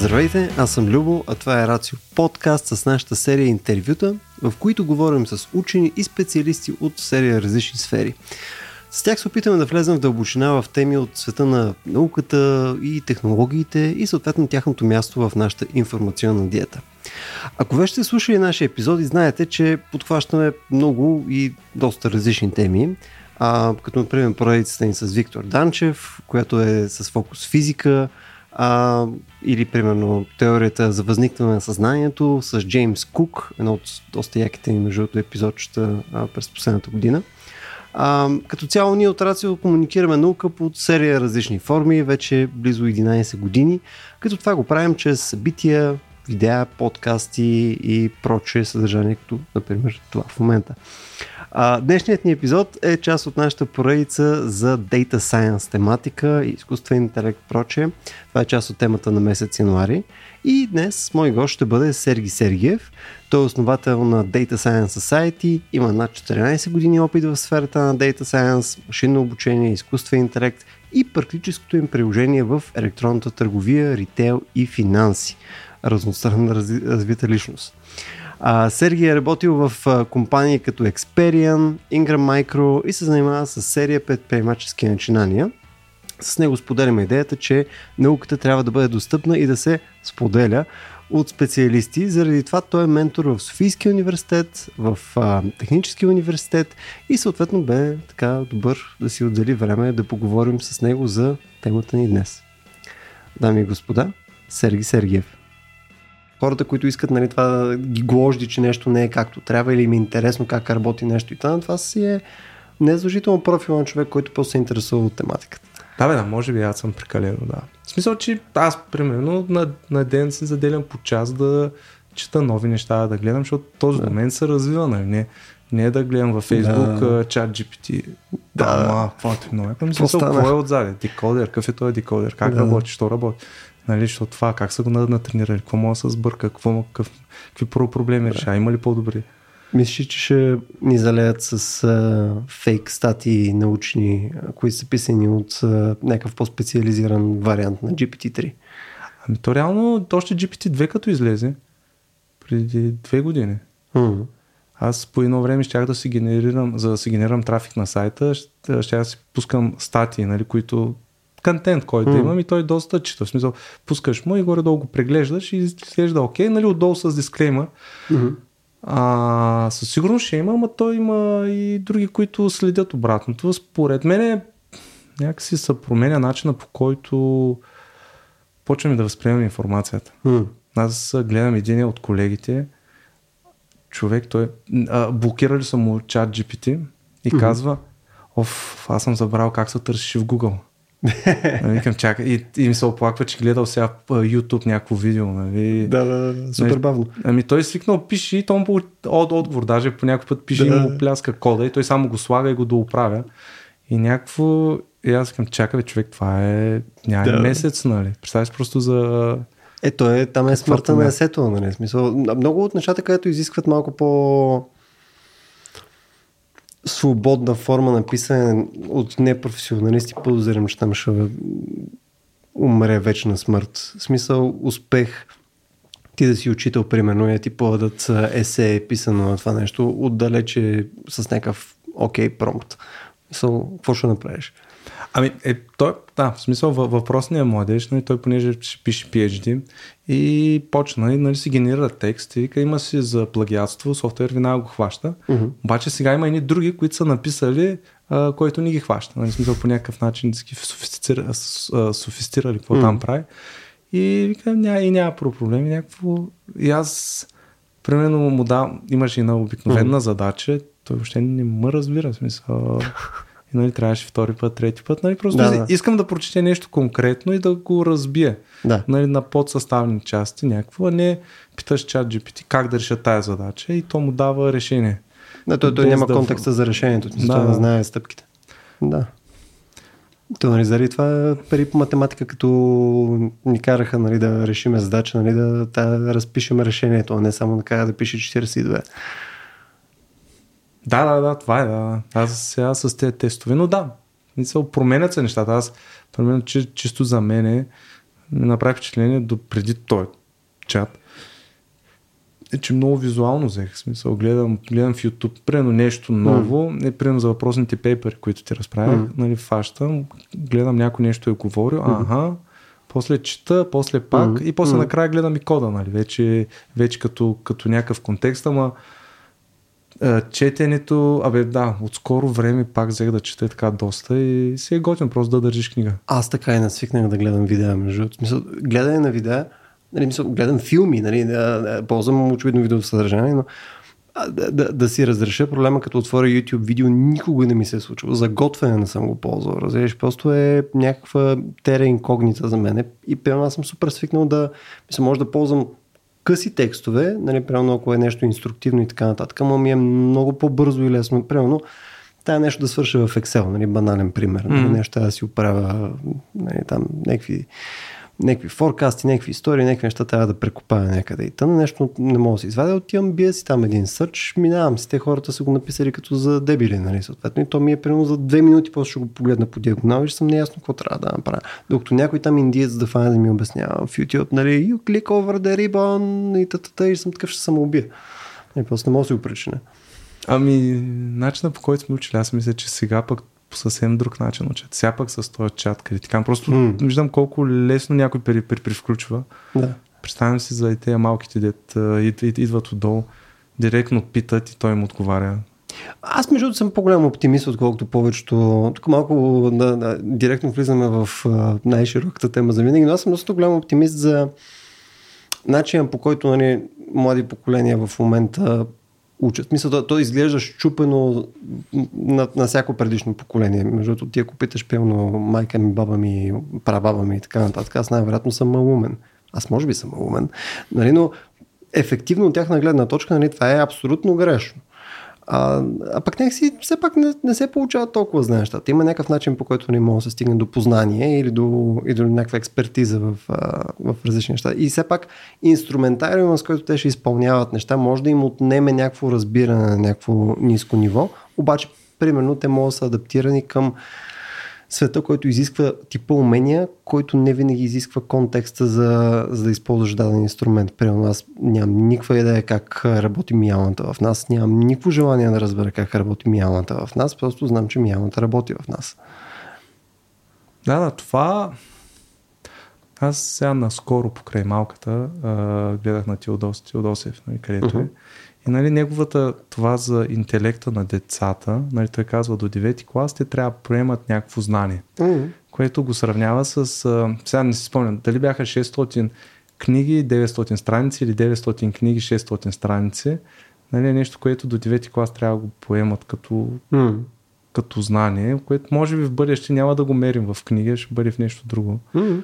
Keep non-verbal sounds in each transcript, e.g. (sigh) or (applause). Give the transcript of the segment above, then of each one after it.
Здравейте, аз съм Любо, а това е Рацио подкаст с нашата серия интервюта, в които говорим с учени и специалисти от серия различни сфери. С тях се опитаме да влезем в дълбочина в теми от света на науката и технологиите и съответно тяхното място в нашата информационна диета. Ако вече сте слушали нашия епизоди, знаете, че подхващаме много и доста различни теми, а, като например поредицата ни с Виктор Данчев, която е с фокус физика, а, или примерно теорията за възникване на съзнанието с Джеймс Кук, едно от доста яките ни между епизодчета а, през последната година. А, като цяло ние от Рацио комуникираме наука под серия различни форми, вече близо 11 години, като това го правим чрез събития, видеа, подкасти и прочее съдържание, като например това в момента. А, днешният ни епизод е част от нашата поредица за Data Science тематика, изкуствен интелект, прочее. Това е част от темата на месец януари. И днес мой гост ще бъде Серги Сергиев. Той е основател на Data Science Society, има над 14 години опит в сферата на Data Science, машинно обучение, изкуствен интелект и практическото им приложение в електронната търговия, ритейл и финанси. Разностранна развита личност. А, Сергий е работил в а, компании като Experian, Ingram Micro и се занимава с серия предприемачески начинания. С него споделяме идеята, че науката трябва да бъде достъпна и да се споделя от специалисти. Заради това той е ментор в Софийския университет, в а, Техническия университет и съответно бе така добър да си отдели време да поговорим с него за темата ни днес. Дами и господа, Сергей Сергиев хората, които искат нали, това да ги гложди, че нещо не е както трябва или им е интересно как работи нещо и това, това си е незадължително профил на човек, който просто се интересува от тематиката. Да, бе, да, може би аз съм прекалено, да. В смисъл, че аз, примерно, на, на ден се заделям по час да чета нови неща, да гледам, защото този да. момент се развива, нали? Не, не да гледам във Facebook да. чат GPT. Да, ама, това е много. Смисъл, какво е отзади? Декодер, какъв е този декодер? Как да. работи? Що работи? Нали, защото това, как са го натренирали, какво може да се сбърка, какво, какъв, какви проблеми решава, има ли по-добри? Мислиш, че ще ни залеят с а, фейк статии научни, които са писани от а, някакъв по-специализиран вариант на GPT-3? Ами то реално, още GPT-2 като излезе, преди две години. Mm-hmm. Аз по едно време щях да си генерирам, за да си генерирам трафик на сайта, ще, ще да си пускам статии, нали, които контент, който mm. имам и той доста чита. В смисъл, пускаш му и горе-долу го преглеждаш и изглежда окей, нали, отдолу с дисклейма. Mm-hmm. А, със сигурност ще има, но той има и други, които следят обратното. Според мен някакси се променя начина по който почваме да възприемем информацията. Mm. Аз гледам един от колегите, човек, той а, блокирали са му чат GPT и mm-hmm. казва, оф, аз съм забрал как се търсиш в Google. (laughs) Нали, викам, чакай. И, и ми се оплаква, че гледал сега в YouTube някакво видео. Нали. Да, да, да, супер нали, бавно. Ами той е свикнал, пише и той му от отговор, даже по някой път пише да. и му пляска кода и той само го слага и го дооправя. И някакво, и аз викам, чакай, човек, това е няма да. месец, нали? Представяш просто за... Ето е, там е смъртта на есето, нали? Смисъл, много от нещата, където изискват малко по свободна форма на писане от непрофесионалисти, подозирам, че там ще умре вечна смърт. В смисъл, успех ти да си учител, примерно, и ти подадат есе писано на това нещо, отдалече с някакъв окей okay, промпт. Мисъл, какво ще направиш? Ами, е, той, да, в смисъл въпросният младеж, нали, той понеже ще пише PhD и почна, нали, нали си генерира текст и има си за плагиатство, софтуер винаги го хваща, uh-huh. обаче сега има едни други, които са написали, а, който ни ги хваща, нали, смисъл по някакъв начин ги софистицира, софистирали какво uh-huh. там прави и вика, ня, и няма проблеми, някакво, и аз примерно му да, имаше една обикновена uh-huh. задача, той въобще не ме разбира, смисъл (laughs) и нали, трябваше втори път, трети път. Нали, просто да, да. искам да прочете нещо конкретно и да го разбие да. нали, на подсъставни части някакво, а не питаш чат GPT как да реша тая задача и то му дава решение. Да, той, той няма да... контекста за решението, да. той не знае стъпките. Да. То, нали, заради това пари по математика, като ни караха нали, да решиме задача, нали, да, да разпишем решението, а не само да кажа да пише 42. Да, да, да, това е, да. Аз сега с тези тестове, но да, се променят се нещата. Аз, примерно, че, чисто за мен е, ми направи впечатление до преди този чат, е, че много визуално взех. Смисъл, гледам, гледам в YouTube, примерно нещо ново, mm. е примерно за въпросните пейпери, които ти разправях, mm. нали, фащам, гледам някой нещо е говорил, mm. ага, после чета, после пак mm. и после mm. накрая гледам и кода, нали, вече, вече като, като някакъв контекст, ама четенето, абе да, от скоро време пак взех да чета така доста и си е готин просто да държиш книга. Аз така и насвикнах да гледам видеа, между смисъл, гледане на видеа, нали, мисъл, гледам филми, нали, да, да, ползвам очевидно видео съдържание, но да, да, да, си разреша проблема, като отворя YouTube видео, никога не ми се е случило. За готвене не съм го ползвал. Разбираш, просто е някаква тера инкогнита за мен. И пълно аз съм супер свикнал да, мисля, може да ползвам къси текстове, нали, примерно ако е нещо инструктивно и така нататък, но ми е много по-бързо и лесно. Примерно, тая нещо да свърша в Excel, нали, банален пример. Нали. Нещо да си оправя нали, там някакви някакви форкасти, някакви истории, някакви неща трябва да прекопая някъде. И тъна нещо не мога да се извадя, отивам, бия си там един сърч, минавам си. Те хората са го написали като за дебили, нали, съответно. И то ми е примерно за две минути, после ще го погледна по диагонал и ще съм неясно какво трябва да направя. Докато някой там индиец да фане да ми обяснява в YouTube, нали, you click over the ribbon и тата, и съм такъв, ще самоубия. И просто не мога да си го причиня. Ами, начинът по който сме учили, аз мисля, че сега пък по съвсем друг начин учат. Сега пък с този чат критикам. Просто mm. виждам колко лесно някой при, при, привключва. Да. Представям си за и тези малките дет идват отдолу, директно питат и той им отговаря. Аз между съм по-голям оптимист, отколкото повечето. Тук малко да, да, директно влизаме в най-широката тема за винаги, но аз съм доста голям оптимист за начина по който нали, млади поколения в момента учат. Мисля, то, то изглежда щупено на, на всяко предишно поколение. Между другото, ти ако питаш пълно майка ми, баба ми, прабаба ми и така нататък, аз най-вероятно съм малумен. Аз може би съм малумен. Нали, но ефективно от тяхна гледна точка, нали, това е абсолютно грешно. А, а пък някакси все пак не, не се получават толкова за нещата. Има някакъв начин, по който не може да се стигне до познание или до, или до някаква експертиза в, в различни неща. И все пак инструментариума, с който те ще изпълняват неща, може да им отнеме някакво разбиране на някакво ниско ниво, обаче примерно те могат да са адаптирани към света, който изисква типа умения, който не винаги изисква контекста за, за да използваш даден инструмент. Примерно аз нямам никаква идея как работи миялната в нас, нямам никакво желание да разбера как работи миялната в нас, просто знам, че миялната работи в нас. Да, да, това... Аз сега наскоро покрай малката а, гледах на Теодос, Теодосев, нали, където uh-huh. е. И нали, неговата това за интелекта на децата, нали, той казва до 9 клас, те трябва да приемат някакво знание, mm-hmm. което го сравнява с, а, сега не си спомням, дали бяха 600 книги, 900 страници или 900 книги, 600 страници. Нали, е нещо, което до 9 клас трябва да го поемат като, mm. като знание, което може би в бъдеще няма да го мерим в книга, ще бъде в нещо друго. Mm.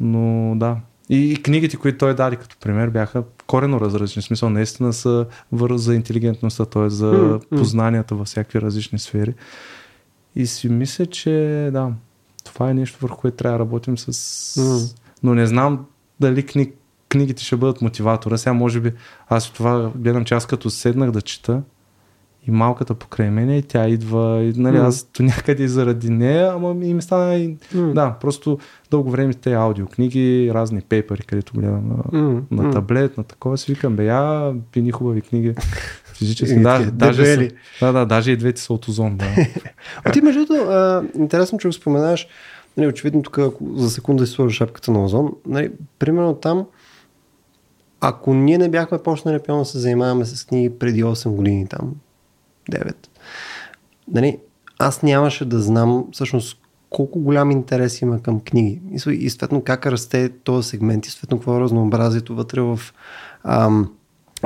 Но да, и, и книгите, които той даде като пример, бяха корено различни. В смисъл, наистина са върз за интелигентността, т.е. за познанията във всякакви различни сфери. И си мисля, че да, това е нещо, върху което трябва да работим с... Но не знам дали книг, книгите ще бъдат мотиватора. Сега може би аз това гледам, че аз като седнах да чета, и малката покрай мене и тя идва, и, нали, mm. аз то някъде и заради нея, ама и ми стана и, mm. да, просто дълго време те аудиокниги, разни пейпери, където гледам на, mm. на таблет, на такова си викам, бе, я пини хубави книги. Физически, да, (laughs) даже са, да, да, даже и двете са от озон, да. (laughs) а ти между другото, интересно, че го споменаш, нали, очевидно тук за секунда си сложиш шапката на озон, нали, примерно там, ако ние не бяхме почнали пълно да се занимаваме с книги преди 8 години там, 9. Нали, аз нямаше да знам всъщност колко голям интерес има към книги. И, съответно как расте този сегмент и съответно какво е разнообразието вътре в ам,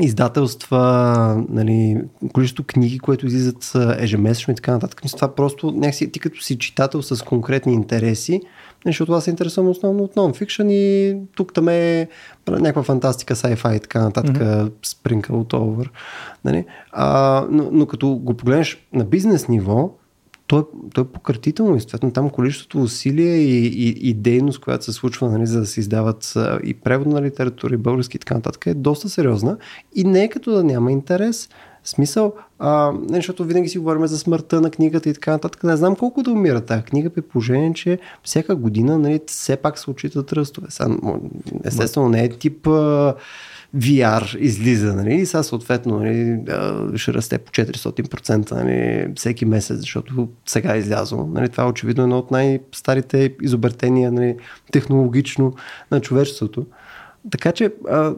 издателства, нали, количество книги, които излизат ежемесечно и така нататък. Това просто някакси, ти като си читател с конкретни интереси, защото това се интересувам основно от нон-фикшн и тук там е някаква фантастика, sci-fi и така нататък, mm-hmm. sprinkle over. Нали? А, но, но като го погледнеш на бизнес ниво, то е, то е пократително. Естествено, там количеството усилия и, и, и дейност, която се случва, нали, за да се издават и превод на литература, и български и така нататък, е доста сериозна. И не е като да няма интерес, Смисъл, а, защото винаги си говорим за смъртта на книгата и така нататък. Не знам колко да умира тази книга, при положение, че всяка година нали, все пак се очитат ръстове. Естествено, не е тип а, VR излиза, нали, и сега съответно нали, ще расте по 400% нали, всеки месец, защото сега е излязло. Нали, това е очевидно едно от най-старите изобретения нали, технологично на човечеството. Така че а,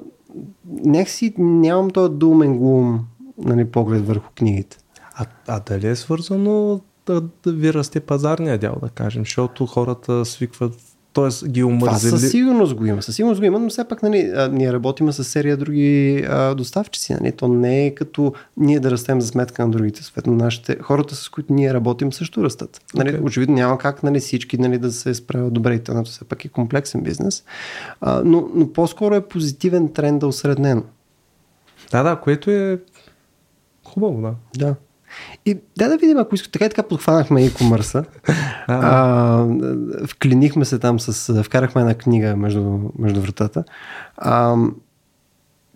си нямам този думен глум нали, поглед върху книгите. А, а дали е свързано да, да ви расте пазарния дял, да кажем, защото хората свикват т.е. ги омързели. Това със сигурност го има. Със сигурност го има, но все пак нали, а, ние работим с серия други а, доставчици. Нали? То не е като ние да растем за сметка на другите. Съответно, нашите, хората, с които ние работим, също растат. Нали? Okay. Очевидно няма как нали, всички нали, да се справят добре и тънато все пак е комплексен бизнес. А, но, но по-скоро е позитивен тренд да осреднено. Да, да, което е хубаво, да. Да. И да да видим, ако искате, така и така подхванахме e-commerce. (laughs) а, вклинихме се там с, вкарахме една книга между, между вратата. А,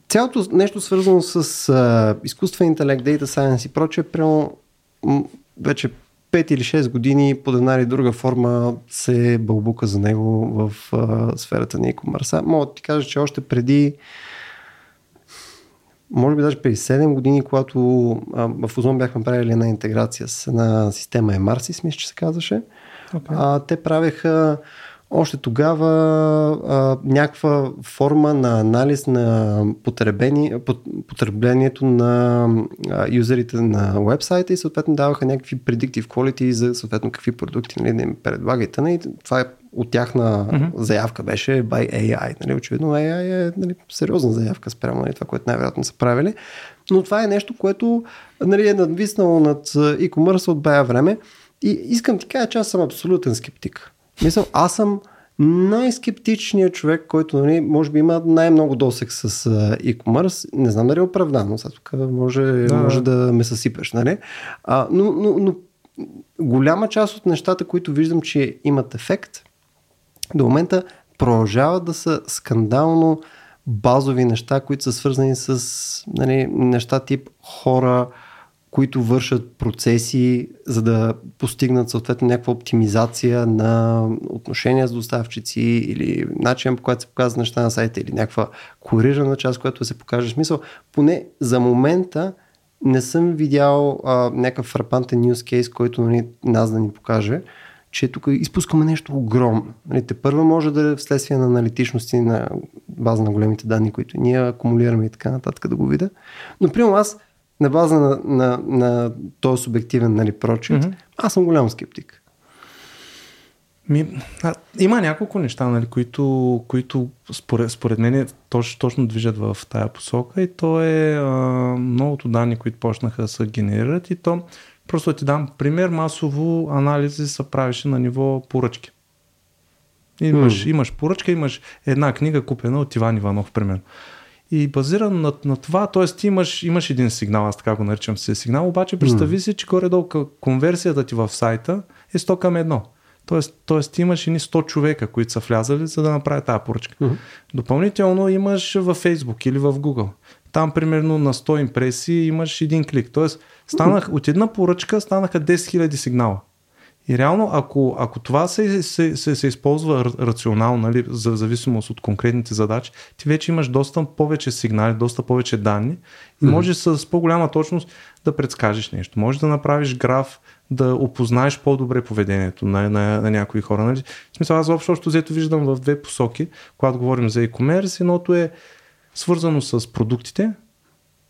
цялото нещо свързано с а, изкуствен интелект, data science и прочее, прямо вече 5 или 6 години под една или друга форма се бълбука за него в а, сферата на e-commerce. Мога да ти кажа, че още преди може би даже преди 7 години, когато а, в Озон бяхме правили една интеграция с една система Emarsis, мисля, че се казваше. Okay. А, те правеха още тогава а, някаква форма на анализ на потреблението на а, юзерите на вебсайта и съответно даваха някакви predictive quality за съответно какви продукти нали, да им предлагате. Нали. Това е от тяхна mm-hmm. заявка беше by AI. Нали? Очевидно AI е нали, сериозна заявка спрямо нали, това, което най-вероятно са правили. Но това е нещо, което нали, е надвиснало над e-commerce от бая време. И искам ти кажа, че аз съм абсолютен скептик. Мисля, аз съм най-скептичният човек, който нали, може би има най-много досек с e-commerce. Не знам дали е оправдано, сега тук може да, може да ме съсипеш. Нали? А, но, но, но голяма част от нещата, които виждам, че имат ефект, до момента продължават да са скандално базови неща, които са свързани с нали, неща тип хора, които вършат процеси, за да постигнат съответно някаква оптимизация на отношения с доставчици или начин по който се показват неща на сайта или някаква корирана част, която се покаже смисъл. Поне за момента не съм видял а, някакъв фрапантен use case, който нали, нас да ни покаже, че тук изпускаме нещо огромно. Нали, те първа може да е вследствие на аналитичности на база на големите данни, които ние акумулираме и така нататък да го видя. Но, примерно аз на база на, на, на този субективен нали, прочит, mm-hmm. аз съм голям скептик. Ми, а, има няколко неща, нали, които, които според, според мен точно, точно движат в тая посока и то е а, многото данни, които почнаха да се генерират и то Просто да ти дам пример, масово анализи се правеше на ниво поръчки. Имаш, mm. имаш поръчка, имаш една книга купена от Иван Иванов, примерно. И базиран на, на това, т.е. ти имаш, имаш един сигнал, аз така го наричам се сигнал, обаче представи си, че горе-долу конверсията ти в сайта е 100 към 1. Тоест, тоест ти имаш едни 100 човека, които са влязали, за да направят тази поръчка. Mm-hmm. Допълнително имаш във Facebook или в Google. Там примерно на 100 импресии имаш един клик. Тоест станах, от една поръчка станаха 10 000 сигнала. И реално, ако, ако това се, се, се, се използва рационално, нали, за зависимост от конкретните задачи, ти вече имаш доста повече сигнали, доста повече данни и mm-hmm. можеш с по-голяма точност да предскажеш нещо. Можеш да направиш граф, да опознаеш по-добре поведението на, на, на някои хора. Нали? В смисъл, аз общо взето виждам в две посоки, когато говорим за e-commerce. Едното е свързано с продуктите,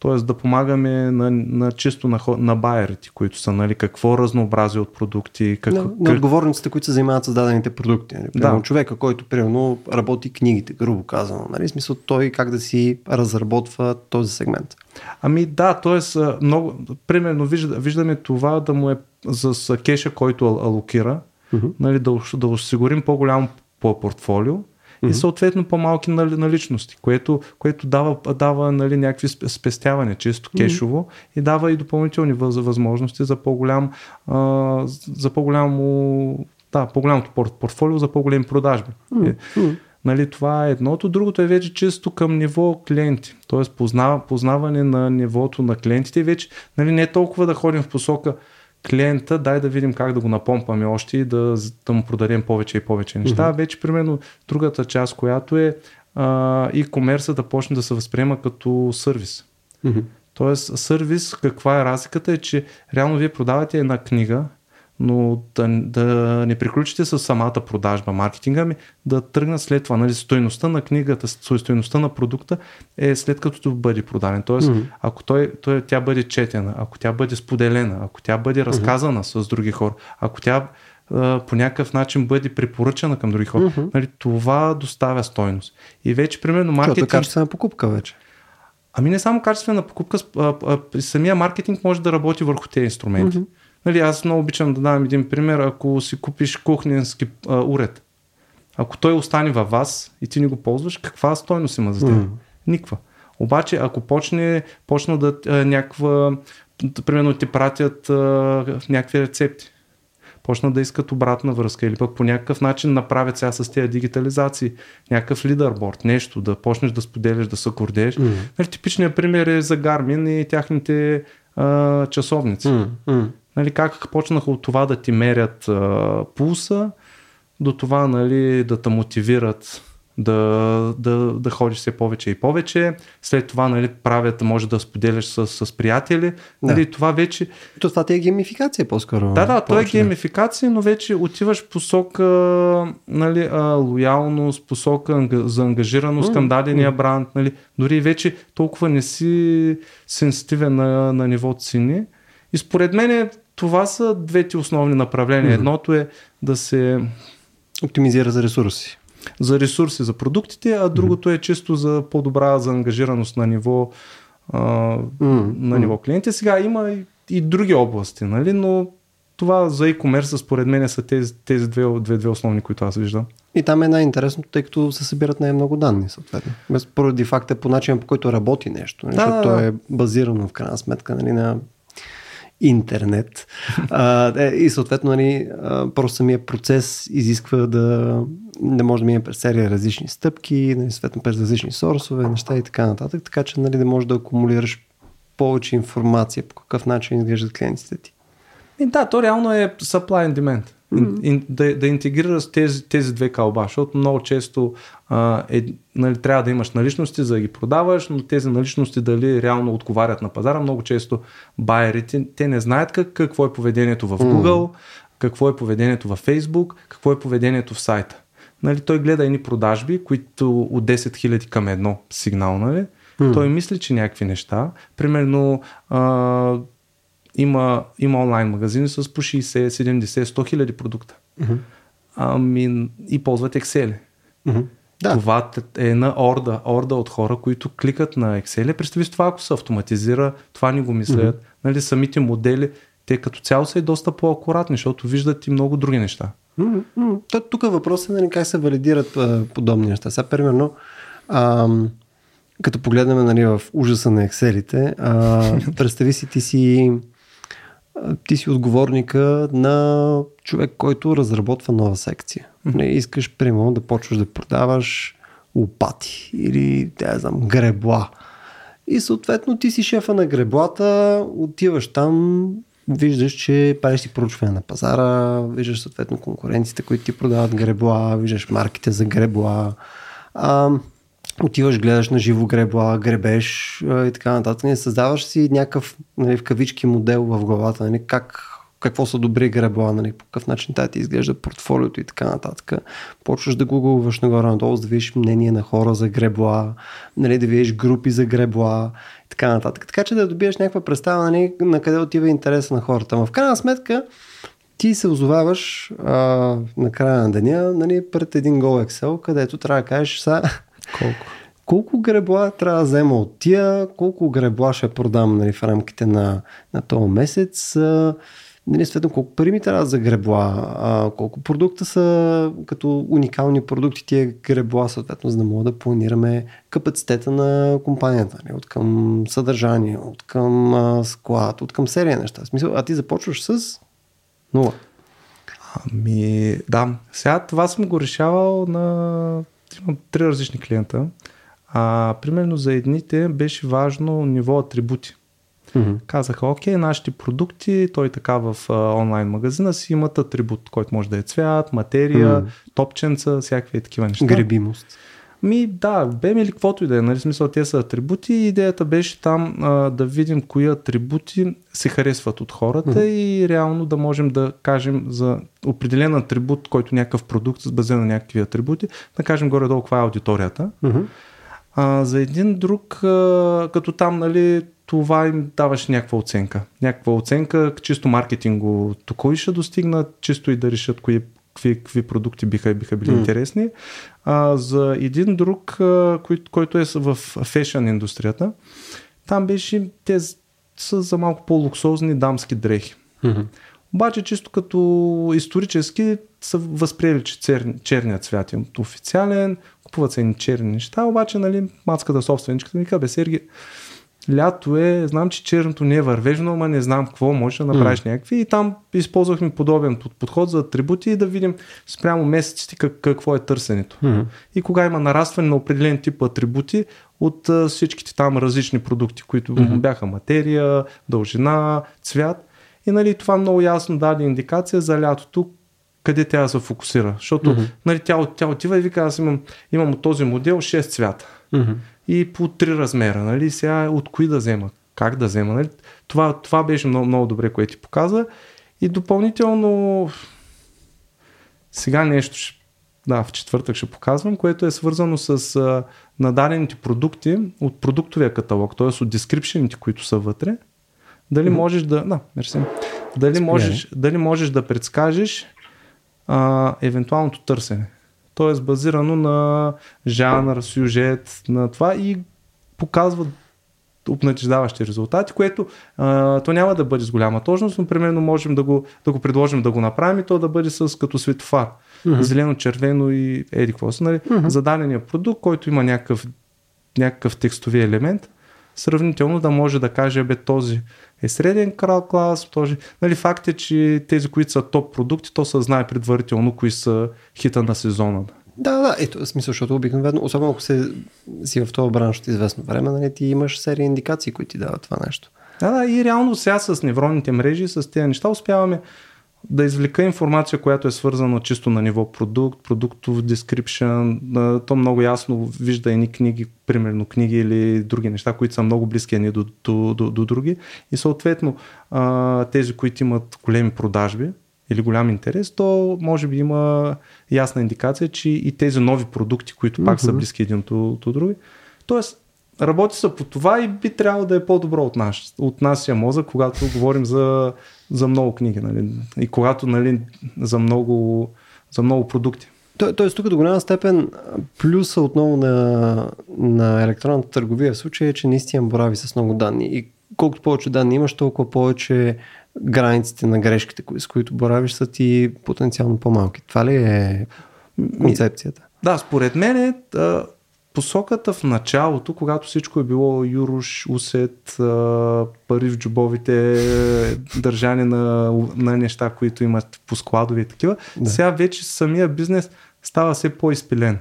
т.е. да помагаме на, на чисто на, на байерите, които са, нали, какво разнообразие от продукти. Как, на, как... на отговорниците, които се занимават с дадените продукти. Нали? да. човека, който примерно работи книгите, грубо казано. Нали? Смисъл той как да си разработва този сегмент. Ами да, т.е. много, примерно виждаме това да му е за кеша, който алокира, uh-huh. нали, да, да осигурим по-голямо по портфолио, mm-hmm. и съответно по-малки наличности, което, което дава, дава нали, някакви спестявания, чисто кешово mm-hmm. и дава и допълнителни възможности за по-голям за по-голямо да, по-голямото портфолио за по-големи продажби. Mm-hmm. Нали, това е едното. Другото е вече чисто към ниво клиенти. Познава, познаване на нивото на клиентите. Вече нали, не е толкова да ходим в посока клиента, дай да видим как да го напомпаме още и да, да му продадем повече и повече неща. Mm-hmm. Вече, примерно, другата част, която е и комерса да почне да се възприема като сервис. Mm-hmm. Тоест, сервис, каква е разликата е, че реално вие продавате една книга, но да, да не приключите с самата продажба, маркетинга ми, да тръгна след това. Нали, стоеността на книгата, стоеността на продукта е след като бъде продаден. Тоест, mm-hmm. ако той, той, тя бъде четена, ако тя бъде споделена, ако тя бъде разказана mm-hmm. с други хора, ако тя по някакъв начин бъде препоръчана към други хора, mm-hmm. нали, това доставя стойност. И вече, примерно, маркетинг... Това е качествена покупка вече. Ами не само качествена покупка, а, а, самия маркетинг може да работи върху тези инструменти. Mm-hmm. Нали, аз много обичам да давам един пример, ако си купиш кухненски а, уред. Ако той остане във вас и ти не го ползваш, каква стойност има за теб? Mm. Никва. Обаче, ако почне, почна да а, някаква, примерно ти пратят а, някакви рецепти, почнат да искат обратна връзка или пък по някакъв начин направят сега с тези дигитализации някакъв лидерборд, нещо, да почнеш да споделяш, да се гордееш. Mm. Нали, типичният пример е за Garmin и тяхните а, часовници. Mm. Mm. Нали, как почнаха от това да ти мерят а, пулса, до това нали, да те мотивират да, да, да ходиш все повече и повече. След това нали, правят, може да споделяш с, с приятели. Да. Нали, това вече... То това ти е геймификация по-скоро. Да, да, то е геймификация, но вече отиваш посока нали, а, лоялност, посока за ангажираност mm, към дадения mm. бранд. Нали. Дори вече толкова не си сенситивен на, на ниво цени. И според мен това са двете основни направления. Едното е да се... Оптимизира за ресурси за ресурси за продуктите, а другото е чисто за по-добра за ангажираност на ниво, а, на ниво клиенти. Сега има и, и други области, нали? но това за e-commerce според мен са тези, тези две, две, две основни, които аз виждам. И там е най-интересното, тъй като се събират най-много данни, съответно. Без поради факта по начина по който работи нещо, нали? да, защото да, да. то е базирано в крайна сметка нали, на интернет. А, е, и съответно, нали, просто самия процес изисква да, да може да мине през серия различни стъпки, нали, съответно през различни сорсове, неща и така нататък, така че нали, да можеш да акумулираш повече информация по какъв начин изглеждат клиентите ти. И да, то реално е supply and demand. Mm-hmm. да, да интегрираш тези, тези две кълба, защото много често а, е, нали, трябва да имаш наличности за да ги продаваш, но тези наличности дали реално отговарят на пазара. Много често байерите те не знаят как, какво е поведението в Google, mm-hmm. какво е поведението в Facebook, какво е поведението в сайта. Нали, той гледа едни продажби, които от 10 000 към едно сигнал, нали? Mm. Той мисли, че някакви неща. Примерно а, има, има онлайн магазини с по 60, 70, 100 хиляди продукта. Mm-hmm. Ами, и ползват Excel. Mm-hmm. Да. Това е една орда, орда от хора, които кликат на Excel. Представи си това, ако се автоматизира, това ни го мислят. Mm-hmm. Нали, самите модели, те като цяло са и доста по-акуратни, защото виждат и много други неща. Mm-hmm. Тук въпросът е нали, как се валидират а, подобни неща. Сега, примерно, ам, като погледнем нали, в ужаса на Екселите, (laughs) представи си ти си ти си отговорника на човек, който разработва нова секция. Не искаш, примерно, да почваш да продаваш лопати или, да знам, гребла. И съответно ти си шефа на греблата, отиваш там, виждаш, че правиш си проучване на пазара, виждаш съответно конкуренците, които ти продават гребла, виждаш марките за гребла. А, отиваш, гледаш на живо гребла, гребеш и така нататък. Не създаваш си някакъв нали, в кавички модел в главата, нали, как, какво са добри гребла, нали, по какъв начин тази ти изглежда портфолиото и така нататък. Почваш да гугълваш нагоре-надолу, за да видиш мнение на хора за гребла, нали, да видиш групи за гребла и така нататък. Така че да добиеш някаква представа нали, на къде отива интереса на хората. Но в крайна сметка ти се озоваваш а, на края на деня нали, пред един гол Excel, където трябва да кажеш са колко? Колко гребла трябва да взема от тия, колко гребла ще продам нали, в рамките на, на този месец, нали, съответно колко пари ми трябва за гребла, а, колко продукта са като уникални продукти тия гребла, съответно, за да мога да планираме капацитета на компанията, нали, от към съдържание, от към а, склад, от към серия неща. В смисъл, а ти започваш с нула. Ами, да. Сега това съм го решавал на имам три различни клиента. А, примерно за едните беше важно ниво атрибути. Mm-hmm. Казаха, окей, нашите продукти, той така в а, онлайн магазина си имат атрибут, който може да е цвят, материя, mm-hmm. топченца, всякакви такива неща. Гребимост. Ми да, бем или каквото и да е, нали смисъл, те са атрибути и идеята беше там а, да видим кои атрибути се харесват от хората mm-hmm. и реално да можем да кажем за определен атрибут, който някакъв продукт с базиран на някакви атрибути, да кажем горе-долу каква е аудиторията. Mm-hmm. А, за един друг, а, като там, нали, това им даваше някаква оценка. Някаква оценка, чисто маркетинго, тук ще достигнат, чисто и да решат кои, какви, какви продукти биха, биха били mm. интересни. А, за един друг, а, кой, който е в фешън индустрията, там беше, те са за малко по-луксозни дамски дрехи. Mm-hmm. Обаче чисто като исторически са възприели, че цер, черният цвят е официален, купуват се едни черни неща, обаче нали, мацката собственичката ми казва, Серги, лято е, знам, че черното не е вървежно, ама не знам какво, може да направиш mm. някакви. И там използвахме подобен подход за атрибути и да видим спрямо месеците как, какво е търсенето. Mm. И кога има нарастване на определен тип атрибути от а, всичките там различни продукти, които mm-hmm. бяха материя, дължина, цвят. И нали, това много ясно даде индикация за лятото, къде тя да се фокусира. Защото mm-hmm. нали, тя, тя отива и вика, аз имам, имам от този модел 6 цвята. Mm-hmm и по три размера. Нали? Сега от кои да взема, как да взема. Нали? Това, това беше много, много добре, което ти показа. И допълнително сега нещо ще, да, в четвъртък ще показвам, което е свързано с а, нададените продукти от продуктовия каталог, т.е. от дескрипшените, които са вътре. Дали mm-hmm. можеш да. Да, мерси. Дали можеш, дали можеш да предскажеш а, евентуалното търсене т.е. базирано на жанр, сюжет, на това и показва обнадеждаващи резултати, което а, то няма да бъде с голяма точност, но примерно можем да го, да го предложим да го направим и то да бъде с като светофар. Mm-hmm. Зелено, червено и еди какво са, нали? Mm-hmm. Зададения продукт, който има някакъв, някакъв текстови елемент, сравнително да може да каже, бе, този е среден крал клас, този... Нали, факт е, че тези, които са топ продукти, то се знае предварително кои са хита на сезона. Да, да, ето, смисъл, защото обикновено, особено ако се, си в този бранш от известно време, нали, ти имаш серия индикации, които ти дават това нещо. Да, да, и реално сега с невронните мрежи, с тези неща успяваме да извлека информация, която е свързана чисто на ниво продукт, продуктов description, то много ясно вижда едни книги, примерно книги или други неща, които са много близки едни до, до, до, до други и съответно тези, които имат големи продажби или голям интерес, то може би има ясна индикация, че и тези нови продукти, които пак mm-hmm. са близки един до, до други. Тоест, работи се по това и би трябвало да е по-добро от, наш, от нашия мозък, когато говорим за, за много книги нали? и когато нали, за, много, за много продукти. То, тоест тук до голяма степен плюса отново на, на електронната търговия в случая е, че наистина борави с много данни и колкото повече данни имаш, толкова повече границите на грешките, с които боравиш, са ти потенциално по-малки. Това ли е концепцията? Да, според мен е посоката в началото, когато всичко е било юруш, усет, пари в джобовите, държане на, на неща, които имат по складове и такива, да. сега вече самия бизнес става все по-изпилен.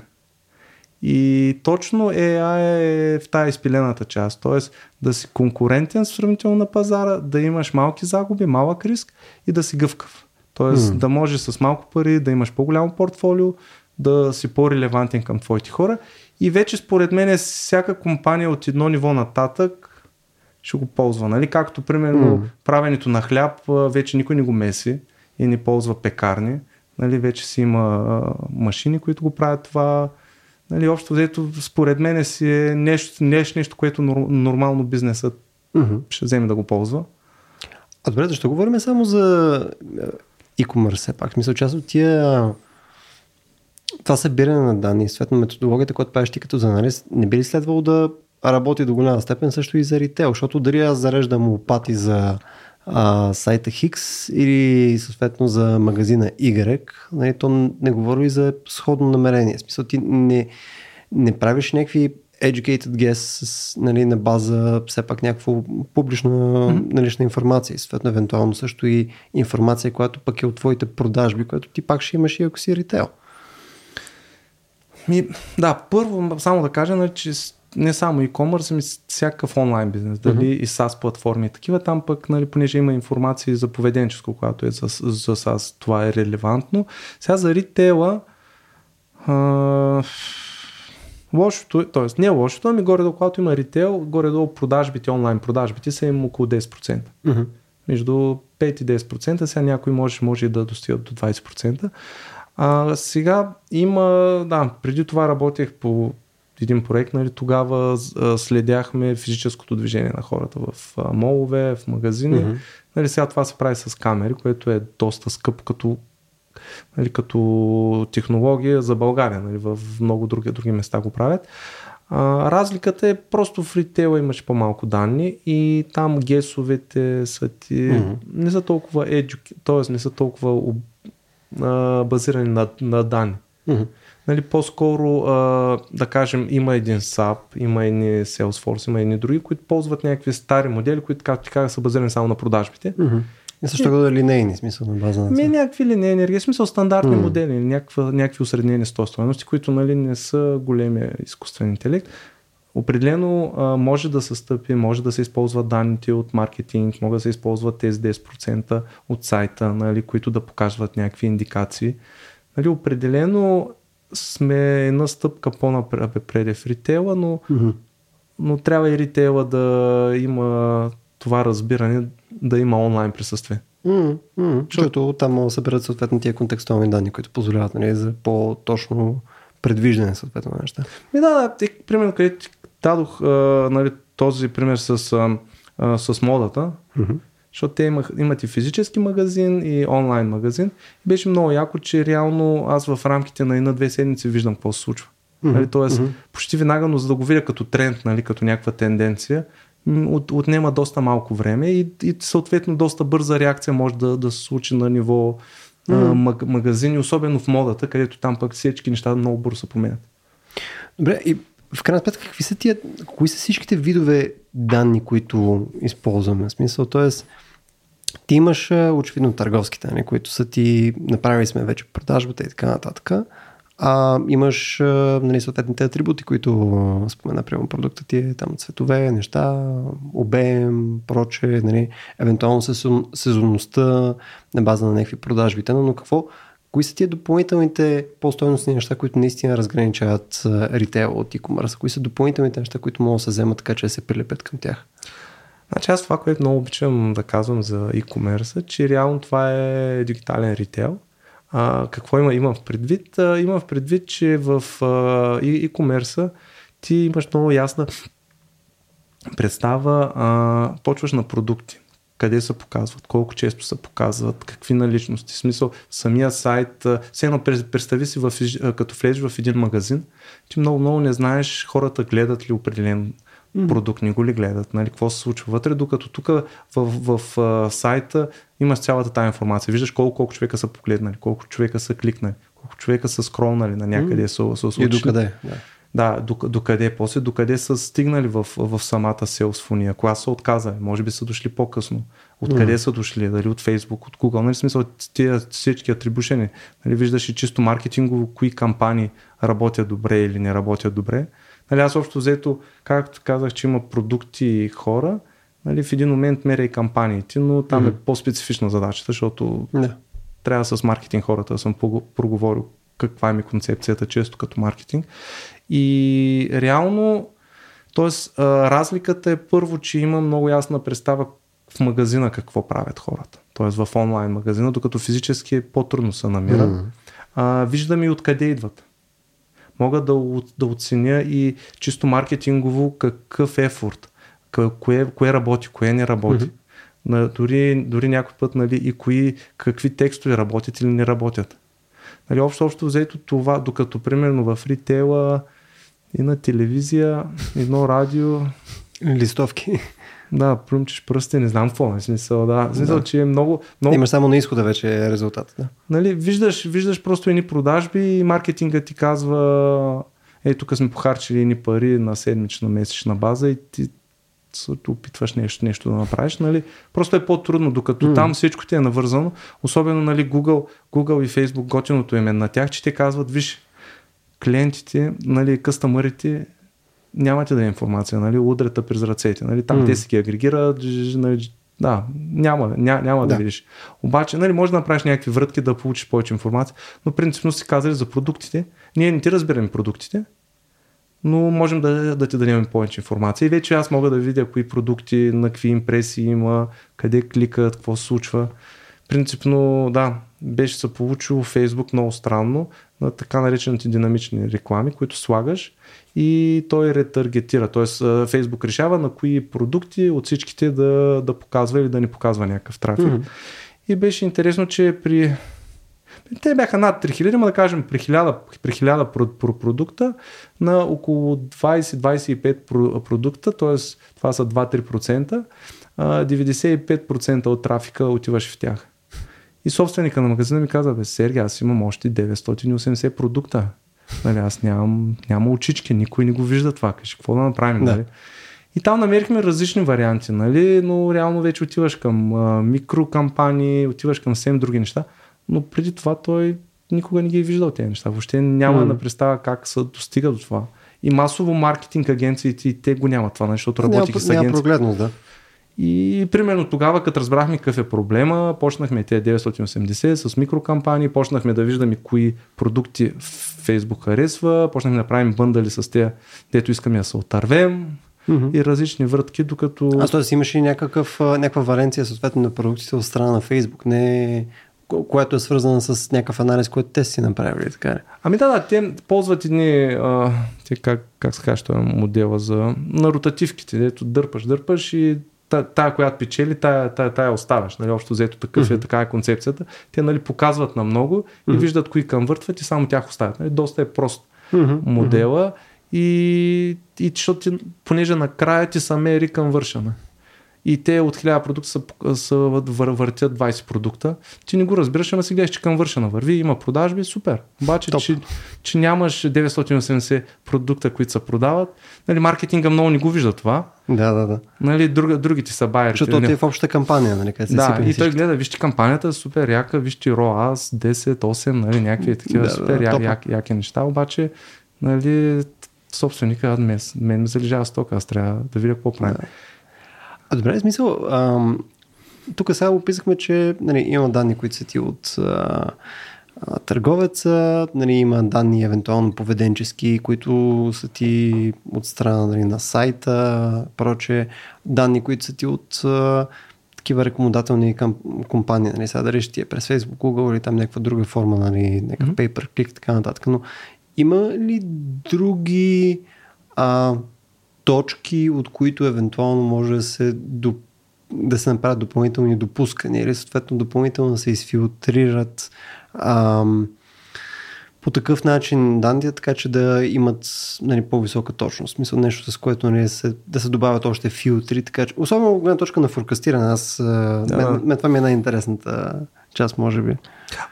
И точно AI е в тази изпилената част, т.е. да си конкурентен сравнително на пазара, да имаш малки загуби, малък риск и да си гъвкав. Т.е. Mm. да можеш с малко пари да имаш по-голямо портфолио, да си по-релевантен към твоите хора и вече според мен всяка компания от едно ниво нататък ще го ползва. Нали? Както примерно mm. правенето на хляб вече никой не го меси и не ползва пекарни. Нали? Вече си има машини, които го правят това. Нали? Общо взето според мен си е нещо, нещо, нещо което нормално бизнесът mm-hmm. ще вземе да го ползва. А добре, защо говорим само за e-commerce пак? Мисля, част от тия това събиране на данни, съответно методологията, която правиш ти като за анализ, не би ли следвало да работи до голяма степен също и за ритейл, защото дали аз зареждам лопати за а, сайта Хикс или съответно за магазина Y, нали, то не говори и за сходно намерение. В смисъл ти не, не правиш някакви educated guess нали, на база все пак някаква публична mm-hmm. налична информация и съответно евентуално също и информация, която пък е от твоите продажби, която ти пак ще имаш и ако си ритейл. Ми, да, първо само да кажа, нали, че не само e-commerce, ами всякакъв онлайн бизнес, дали uh-huh. и SaaS платформи и такива, там пък, нали, понеже има информация за поведенческо, когато е за, за SaaS, това е релевантно. Сега за ритейла, а, лошото, т.е. не лошото, ами горе-долу, когато има ритейл, горе-долу продажбите, онлайн продажбите са им около 10%. Uh-huh. Между 5 и 10%, сега някой може, може и да достигат до 20%. А, сега има, да, преди това работех по един проект, нали, тогава следяхме физическото движение на хората в молове, в магазини. Mm-hmm. Нали, сега това се прави с камери, което е доста скъп като, нали, като технология за България. Нали, в много други, други места го правят. А, разликата е просто в ритейла имаш по-малко данни и там гесовете са ти, mm-hmm. не са толкова educ, т.е. не са толкова а, базирани на, на данни. Mm-hmm. Нали, по-скоро, а, да кажем, има един SAP, има едни Salesforce, има едни други, които ползват някакви стари модели, които, както ти казах, са базирани само на продажбите. Mm-hmm. И също да е линейни, смисъл на база на Ми, някакви линейни енергии, смисъл стандартни mm. модели, някаква, някакви усреднени стоености, които нали, не са големия изкуствен интелект. Определено а, може да се стъпи, може да се използват данните от маркетинг, могат да се използват тези 10% от сайта, нали, които да покажат някакви индикации. Нали, определено сме една стъпка по-напред в ритейла, но, mm-hmm. но трябва и ритейла да има това разбиране, да има онлайн присъствие. Mm, mm, защото там могат да съберат съответно тия контекстуални данни, които позволяват нали, за по-точно предвиждане съответно на неща. И да, да, примерно, където дадох а, нали, този пример с, а, а, с модата, mm-hmm. защото те имах, имат и физически магазин и онлайн магазин. И беше много яко, че реално аз в рамките на една-две седмици виждам какво се случва. Mm-hmm. Нали, тоест, mm-hmm. почти веднага, но за да го видя като тренд, нали, като някаква тенденция, от, отнема доста малко време и, и съответно доста бърза реакция може да, да се случи на ниво mm. маг, магазини, особено в модата, където там пък всички неща много бързо се поменят. Добре, и в крайна сметка, какви са тия, кои са всичките видове данни, които използваме? В смисъл, т.е. ти имаш очевидно търговските, не, които са ти, направили сме вече продажбата и така нататък. А имаш нали, съответните атрибути, които спомена, примерно продукта ти е там цветове, неща, обем, проче, нали, евентуално сезонността на база на някакви продажбите, но какво, кои са тия допълнителните по-стойностни неща, които наистина разграничават ритейл от e-commerce? Кои са допълнителните неща, които могат да се вземат така, че да се прилепят към тях? Значи аз това, което много обичам да казвам за e-commerce, че реално това е дигитален ритейл а, какво има? Имам в предвид? А, имам в предвид, че в а, e-commerce ти имаш много ясна представа, а, почваш на продукти къде се показват, колко често се показват, какви наличности. В смисъл, самия сайт, все едно представи си, в, като влезеш в един магазин, ти много, много не знаеш хората гледат ли определен mm. продукт, не го ли гледат, нали, какво се случва вътре, докато тук в, в, в, в сайта имаш цялата тази информация. Виждаш колко, колко човека са погледнали, колко човека са кликнали, колко човека са скролнали на някъде mm. са, са. И докъде. Да. Да, докъде, после докъде са стигнали в, в самата селсфония, кога са отказали, може би са дошли по-късно, откъде mm. са дошли, дали от Facebook, от Google, нали смисъл тия всички атрибушени, нали, виждаш и чисто маркетингово, кои кампании работят добре или не работят добре, Нали, аз общо взето, както казах, че има продукти и хора, нали, в един момент меря и кампаниите, но там mm-hmm. е по-специфична задачата, защото yeah. трябва с маркетинг хората да съм проговорил каква е ми концепцията често като маркетинг. И реално, т.е. разликата е първо, че има много ясна представа в магазина какво правят хората. Т.е. в онлайн магазина, докато физически е по-трудно се намира. Mm-hmm. А, виждам и откъде идват мога да, да оценя и чисто маркетингово какъв ефорт, кое, кое работи, кое не работи. Mm-hmm. На, дори, дори някой път нали, и кои, какви текстове работят или не работят. Нали, общо, общо взето това, докато примерно в ритейла и на телевизия, едно радио. Листовки. Да, пръмчеш пръсти, не знам какво. В смисъл, да. Смисъл, да. че е много, много... Имаш само на изхода вече е резултат. Да. Нали, виждаш, виждаш просто едни продажби и маркетинга ти казва ей, тук сме похарчили едни пари на седмична, месечна база и ти опитваш нещо, нещо да направиш. Нали? Просто е по-трудно, докато mm. там всичко ти е навързано. Особено нали, Google, Google и Facebook, готиното им е на тях, че те казват, виж, клиентите, нали, къстъмърите нямате да е информация, нали, удрята през ръцете, нали, там mm. те си ги агрегират, нали, да, няма, ня, няма да. да видиш. Обаче, нали, може да направиш някакви вратки да получиш повече информация, но принципно си казали за продуктите. Ние не ти разбираме продуктите, но можем да, да ти дадем повече информация. И вече аз мога да видя кои продукти, на какви импресии има, къде кликат, какво се случва. Принципно, да, беше се получило Фейсбук много странно на така наречените динамични реклами, които слагаш и той ретаргетира. Т.е. Фейсбук решава на кои продукти от всичките да, да показва или да не показва някакъв трафик. Mm-hmm. И беше интересно, че при те бяха над 3000, но да кажем при 1000, при 1000 продукта на около 20-25 продукта, т.е. това са 2-3%, 95% от трафика отиваше в тях. И собственика на магазина ми каза, бе, Сергей, аз имам още 980 продукта. Нали, аз нямам, нямам очички, никой не го вижда това. Кажи, какво да направим? Да. Нали? И там намерихме различни варианти, нали? но реално вече отиваш към а, микрокампании, отиваш към съвсем други неща, но преди това той никога не ги е виждал тези неща. Въобще няма mm. да представя как се достига до това. И масово маркетинг агенциите, те го нямат това, защото работиха с агенции. Няма да. И примерно тогава, като разбрахме какъв е проблема, почнахме тези 980 с микрокампании, почнахме да виждаме кои продукти Facebook харесва, почнахме да правим бъндали с тези, дето искаме да се отървем, mm-hmm. и различни вратки, докато... А т.е. имаш и някакъв, някаква валенция съответно на продуктите от страна на Facebook, не което е свързано с някакъв анализ, който те си направили, така ли? Ами да, да, те ползват едни, а, те как, как се казва, модела за на ротативките, дето дърпаш, дърпаш и тая, която печели, тая, тая, тая оставяш. Нали, общо взето такъв mm-hmm. е, така е концепцията. Те нали, показват на много и mm-hmm. виждат кои въртват и само тях оставят. Нали, доста е прост mm-hmm. модела и, и защото понеже накрая ти са мери вършена и те от 1000 продукта са, са въртят 20 продукта. Ти не го разбираш, ама си гледаш, че към вършена върви, има продажби, супер. Обаче, че, че, нямаш 980 продукта, които се продават, нали, маркетинга много не го вижда това. Да, да, да. Нали, друг, другите са байери. Защото ти е в общата кампания, нали? Къде да, и той гледа, вижте кампанията, супер яка, вижте ROAS 10, 8, нали, някакви такива да, супер да, я, я, яки неща, обаче, нали, собственика, мен, мен ме залежава стока, аз трябва да видя какво правим. Да. А, добре, смисъл. Ам, тук сега описахме, че нали, има данни, които са ти от а, а, търговеца, нали, има данни евентуално поведенчески, които са ти от страна нали, на сайта, проче, данни, които са ти от а, такива рекомодателни компании, нали, сега дали ще ти е през Facebook, Google или там някаква друга форма, нали, някакъв mm-hmm. pay per click, така нататък, но има ли други а, точки, от които евентуално може да се, до, да се направят допълнителни допускания или съответно допълнително да се изфилтрират ам, по такъв начин данните, така че да имат нали, по-висока точност. Мисля нещо, с което нали, се, да се добавят още филтри, така че, особено от гледна точка на форкастиране, аз, да. мен, мен, това ми е най-интересната част, може би.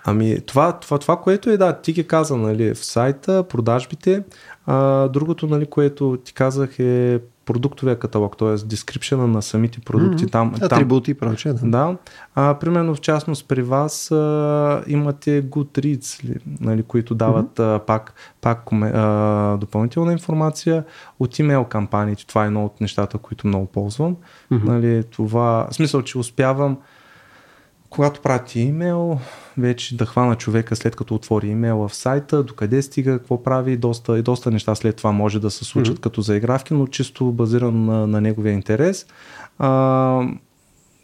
Ами, това, това, това, което е, да, ти ги каза, нали, в сайта, продажбите, а, другото, нали, което ти казах е продуктовия каталог, т.е. дескрипшена на самите продукти. Mm-hmm. Там, Атрибути и прочее. Да. да. А, примерно в частност при вас а, имате Goodreads, нали, които дават mm-hmm. а, пак, пак а, допълнителна информация от имейл кампаниите. Това е едно от нещата, които много ползвам. Mm-hmm. Нали, това, в смисъл, че успявам когато прати имейл, вече да хвана човека след като отвори имейла в сайта, докъде стига, какво прави, доста, и доста неща след това може да се случат mm-hmm. като заигравки, но чисто базиран на, на неговия интерес. А,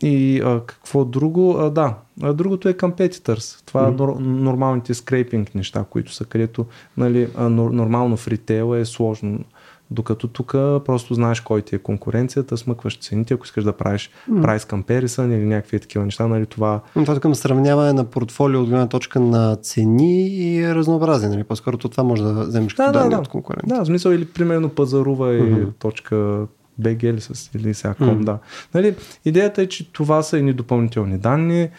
и а, какво друго? А, да, а, другото е competitors. Това mm-hmm. нор, нормалните скрейпинг неща, които са където нали, а, нормално в ритейла е сложно докато тук просто знаеш кой ти е конкуренцията, смъкваш цените, ако искаш да правиш mm. price comparison или някакви такива неща, нали това... Това към сравняване на портфолио от гледна точка на цени и разнообразие, нали? По-скоро това може да вземеш да, като да, да. от конкуренция. Да, в смисъл или примерно пазарува mm-hmm. и точка BG или, с, или сега mm. да. Нали, идеята е, че това са едни допълнителни данни.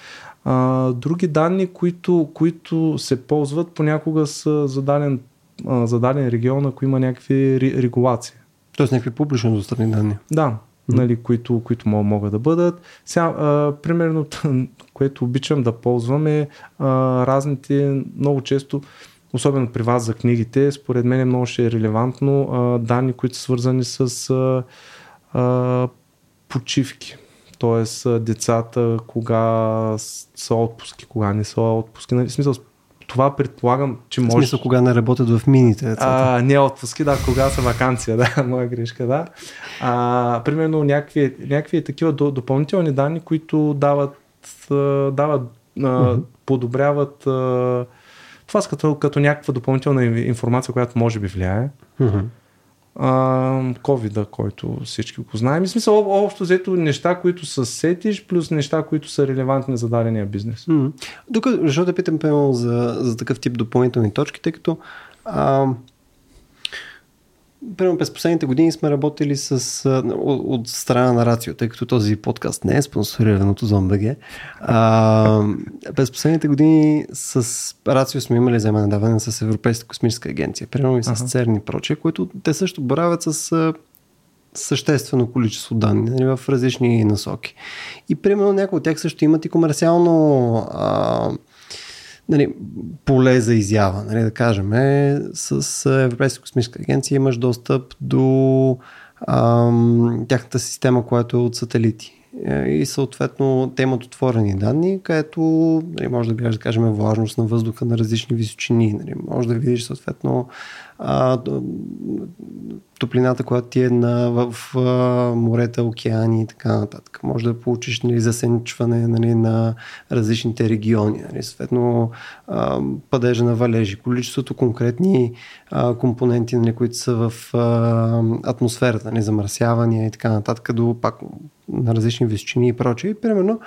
А, други данни, които, които се ползват, понякога са зададен а, за даден регион, ако има някакви регулации. Тоест някакви публично достъпни данни. Да, mm-hmm. нали, които, които могат да бъдат. Сега, а, примерно, (laughs) което обичам да ползвам е а, разните, много често особено при вас за книгите, според мен е много ще е релевантно а, данни, които са свързани с а, а, почивки. Тоест децата кога са отпуски, кога не са отпуски. Нали, в смисъл, това предполагам, че може. В смисъл, кога не работят в мините. Децата. А, не отпуски, да, кога са вакансия, (laughs) да, моя грешка, да. А, примерно някакви, някакви такива допълнителни данни, които дават, дават uh-huh. подобряват това като, като някаква допълнителна информация, която може би влияе. Uh-huh ковида, който всички го знаем. И смисъл, общо взето неща, които са сетиш, плюс неща, които са релевантни за дадения бизнес. Mm-hmm. Докато, защо да питам, пълно за, за такъв тип допълнителни точки, тъй като а, Примерно през последните години сме работили с, от, от страна на Рацио, тъй като този подкаст не е спонсориран от Озон.бг. А, през последните години с Рацио сме имали вземане даване с Европейската космическа агенция, примерно и с ага. ЦЕРН и прочее, които те също боравят с съществено количество данни нали, в различни насоки. И примерно някои от тях също имат и комерциално а, нали, поле за изява. Нали, да кажем, е, с Европейска космическа агенция имаш достъп до ам, тяхната система, която е от сателити. Е, и съответно те имат отворени данни, където нали, може да видиш, да кажем, влажност на въздуха на различни височини. Нали, може да видиш съответно а, топлината, която ти е на, в, в морета, океани и така нататък. Може да получиш нали, засенчване нали, на различните региони. Нали, съответно а, падежа на валежи, количеството конкретни а, компоненти, нали, които са в а, атмосферата, нали, замърсявания и така нататък, до пак на различни височини и прочее. Примерно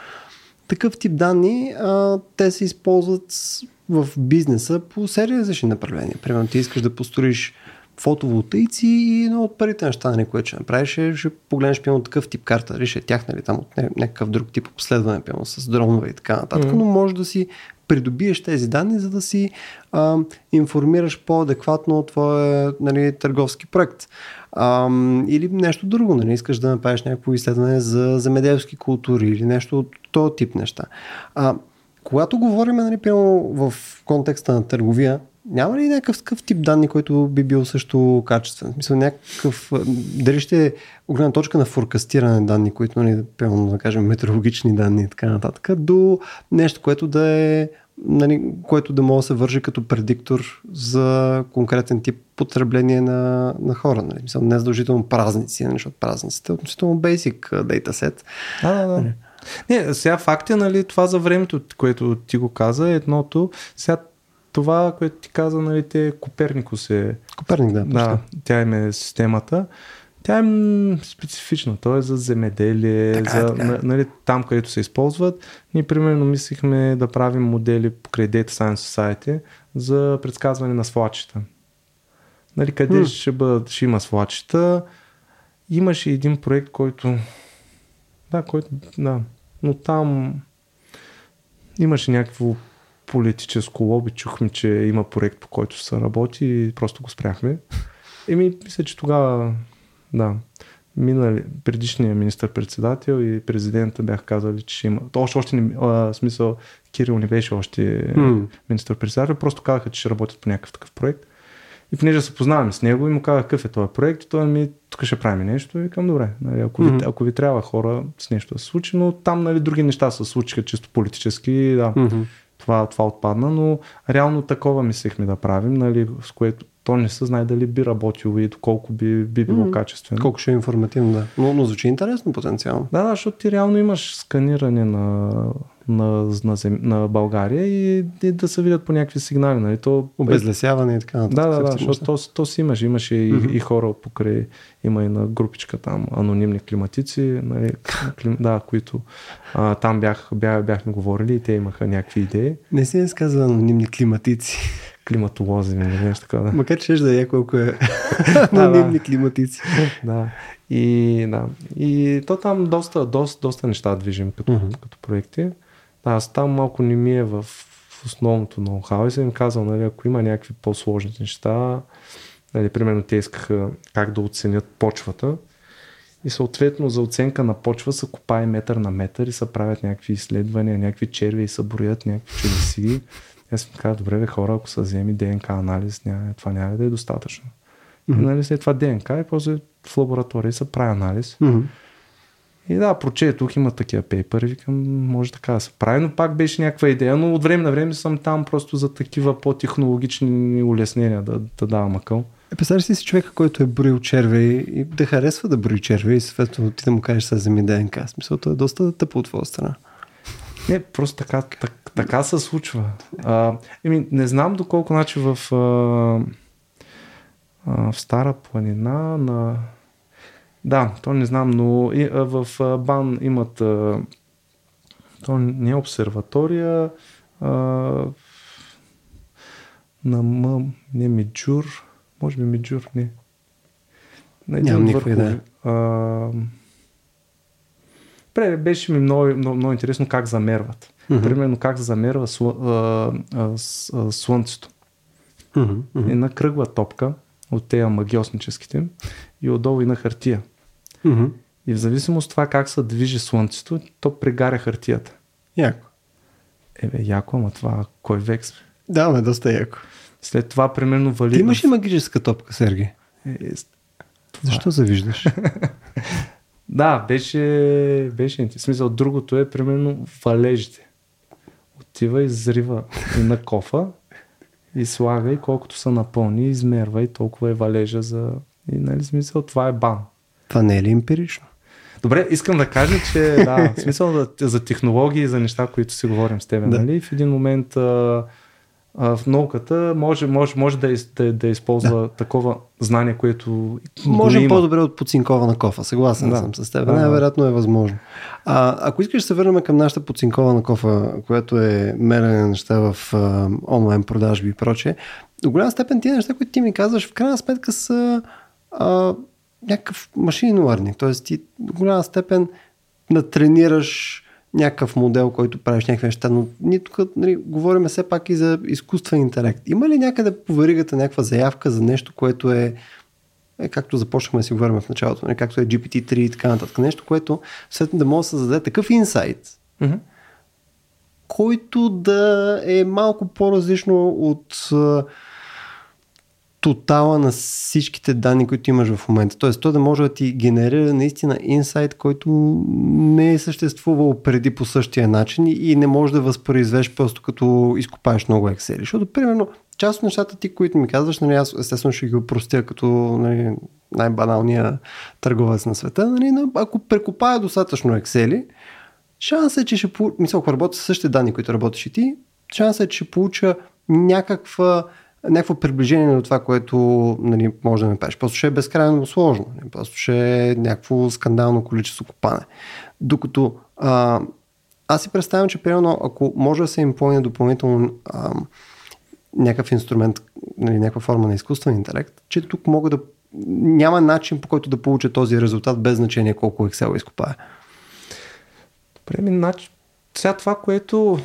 такъв тип данни а, те се използват в бизнеса по серия различни направления. Примерно ти искаш да построиш фотоволтаици и едно от първите неща, нали, което ще направиш е, ще погледнеш пилно такъв тип карта, дали ще е тях, нали, там от някакъв друг тип обследване, пилно с дронове и така нататък, mm-hmm. но може да си придобиеш тези данни, за да си а, информираш по-адекватно твоя нали, търговски проект. А, или нещо друго, нали, искаш да направиш някакво изследване за земеделски култури или нещо от този тип неща. А, когато говорим нали, в контекста на търговия, няма ли някакъв тип данни, който би бил също качествен? Смисъл някакъв, дали ще е огромна точка на форкастиране данни, които, нали, пълно, да кажем, метеорологични данни и така нататък, до нещо, което да е нали, което да може да се вържи като предиктор за конкретен тип потребление на, на хора. Нали? Мисъл, не задължително празници, нали? защото празниците е относително basic дейтасет. Да, да, да. Не, сега факт е, нали, това за времето, което ти го каза, едното, сега това, което ти каза, нали, те Коперникус е... Коперник, да. Да, тя им е системата. Тя е специфична, то е за земеделие, така, за, така. Нали, там където се използват. Ние примерно мислихме да правим модели покрай Data Science Society за предсказване на свлачета. Нали, къде hmm. ще, бъдат, ще има свлачета. Имаше един проект, който... Да, който... Да. Но там имаше някакво политическо лоби. Чухме, че има проект, по който се работи и просто го спряхме. Еми, мисля, че тогава, да, минали, предишния министър-председател и президента бяха казали, че ще има. Още, още не, а, смисъл, Кирил не беше още mm. министър-председател, просто казаха, че ще работят по някакъв такъв проект. И понеже се познаваме с него и му казах какъв е този проект, и той ми тук ще правим нещо и към добре. Нали, ако, mm-hmm. ви, ако ви трябва хора с нещо да се случи, но там нали, други неща се случиха чисто политически, да. Mm-hmm това, това отпадна, но реално такова мислехме да правим, нали, с което то не се знае дали би работило и доколко би, би било mm-hmm. качествено. Колко ще е информативно, да. Но, но звучи интересно потенциално. Да, да, защото ти реално имаш сканиране на, на, на, зем, на България и, и да се видят по някакви сигнали. Нали? То, Обезлесяване и така нататък. Да, да, да, защото то, то си имаш. Имаше mm-hmm. и, и хора покрай, има и на групичка там анонимни климатици, нали, клим, да, които а, там бях, бях, бяхме говорили и те имаха някакви идеи. Не си не сказва анонимни климатици климатолози или нещо такова. Да. Макар че ще да е колко е (laughs) анонимни климатици. да. И, да. и то там доста, доста, доста неща движим като, uh-huh. като проекти. Аз там малко не ми е в, основното ноу-хау и съм им казал, нали, ако има някакви по-сложни неща, нали, примерно те искаха как да оценят почвата, и съответно за оценка на почва се копае метър на метър и се правят някакви изследвания, някакви черви и се броят някакви чудеси Аз си казах, добре, бе, хора, ако са вземи ДНК анализ, няма, това няма да е достатъчно. Mm-hmm. И, нали, след това ДНК и после в лаборатория се прави анализ. Mm-hmm. И да, прочетох, има такива пейпери, викам, може така да се прави, но пак беше някаква идея, но от време на време съм там просто за такива по-технологични улеснения да, да давам акъл. Е, представяш си човека, който е броил червей и да харесва да брои червей и съответно ти да му кажеш с вземи ДНК. Смисъл, е доста тъпо от твоя страна. Не, просто така, так, така се случва. А, еми, не знам доколко значи в, а, а, в Стара планина на... Да, то не знам, но и, а, в а, БАН имат... А, то не е обсерватория, а, на М, не Миджур, може би Миджур, не. На Нямам никаква идея. Пре, беше ми много, много, много интересно как замерват. Mm-hmm. Примерно как замерва слъ, а, а, а, слънцето. Mm-hmm. Една кръгла топка от тези магиосническите и отдолу и на хартия. Mm-hmm. И в зависимост от това как се движи слънцето, то прегаря хартията. Яко. Ебе, яко, ама това кой век сме? Да, ме доста яко. След това, примерно, вали... Ти имаш ли магическа топка, Сергей? Е, е, Защо завиждаш? (laughs) да, беше, беше в смисъл. Другото е, примерно, валежите. Отива и зрива и на кофа и слага и колкото са напълни, измерва и толкова е валежа за... И, нали, смисъл, това е бан. Това не е ли емпирично? Добре, искам да кажа, че да, (laughs) в смисъл да, за технологии за неща, които си говорим с теб, да. нали? В един момент а, в науката може, може, може да, да, да използва да. такова знание, което. Може по-добре от подцинкована кофа. Съгласен да. съм с теб. Да. Най-вероятно е възможно. А, ако искаш да се върнем към нашата подцинкована кофа, която е мерене на неща в а, онлайн продажби и прочее, до голяма степен тия неща, които ти ми казваш, в крайна сметка са а, някакъв машинен learning. Тоест ти до голяма степен натренираш някакъв модел, който правиш някакви неща, но ние тук нали, говорим все пак и за изкуствен интелект. Има ли някъде по веригата някаква заявка за нещо, което е, е както започнахме да си говорим в началото, нали, както е GPT-3 и така нататък, нещо, което след да може да създаде такъв инсайт, mm-hmm. който да е малко по-различно от тотала на всичките данни, които имаш в момента. Тоест, то да може да ти генерира наистина инсайт, който не е съществувал преди по същия начин и не може да възпроизвеш просто като изкопаеш много Excel. Защото, примерно, част от нещата ти, които ми казваш, нали, аз естествено ще ги опростя като нали, най-баналния търговец на света. Нали, ако прекопая достатъчно Excel, шансът е, че ще получа, мисля, ако работя с същите данни, които работиш и ти, шансът е, че ще получа някаква някакво приближение до това, което нали, може да направиш. Просто ще е безкрайно сложно. Нали, просто ще е някакво скандално количество копане. Докато а, аз си представям, че примерно ако може да се им плъне допълнително а, някакъв инструмент, нали, някаква форма на изкуствен интелект, че тук мога да няма начин по който да получа този резултат без значение колко Excel изкопае. Добре, ми, начин. Сега това, което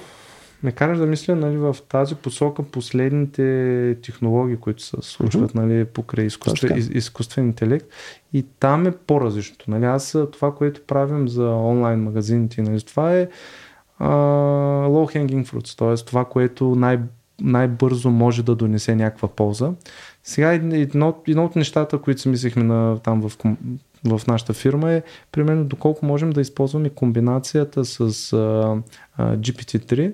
ме караш да мисля нали, в тази посока последните технологии, които се случват mm-hmm. нали, покрай изкуствен, из, изкуствен интелект и там е по-различното. Нали. Аз това, което правим за онлайн магазините, нали, това е uh, low hanging fruits, т.е. това, което най- най-бързо може да донесе някаква полза. Сега едно, едно от нещата, които си мислихме на, там в, в нашата фирма е примерно доколко можем да използваме комбинацията с uh, uh, GPT-3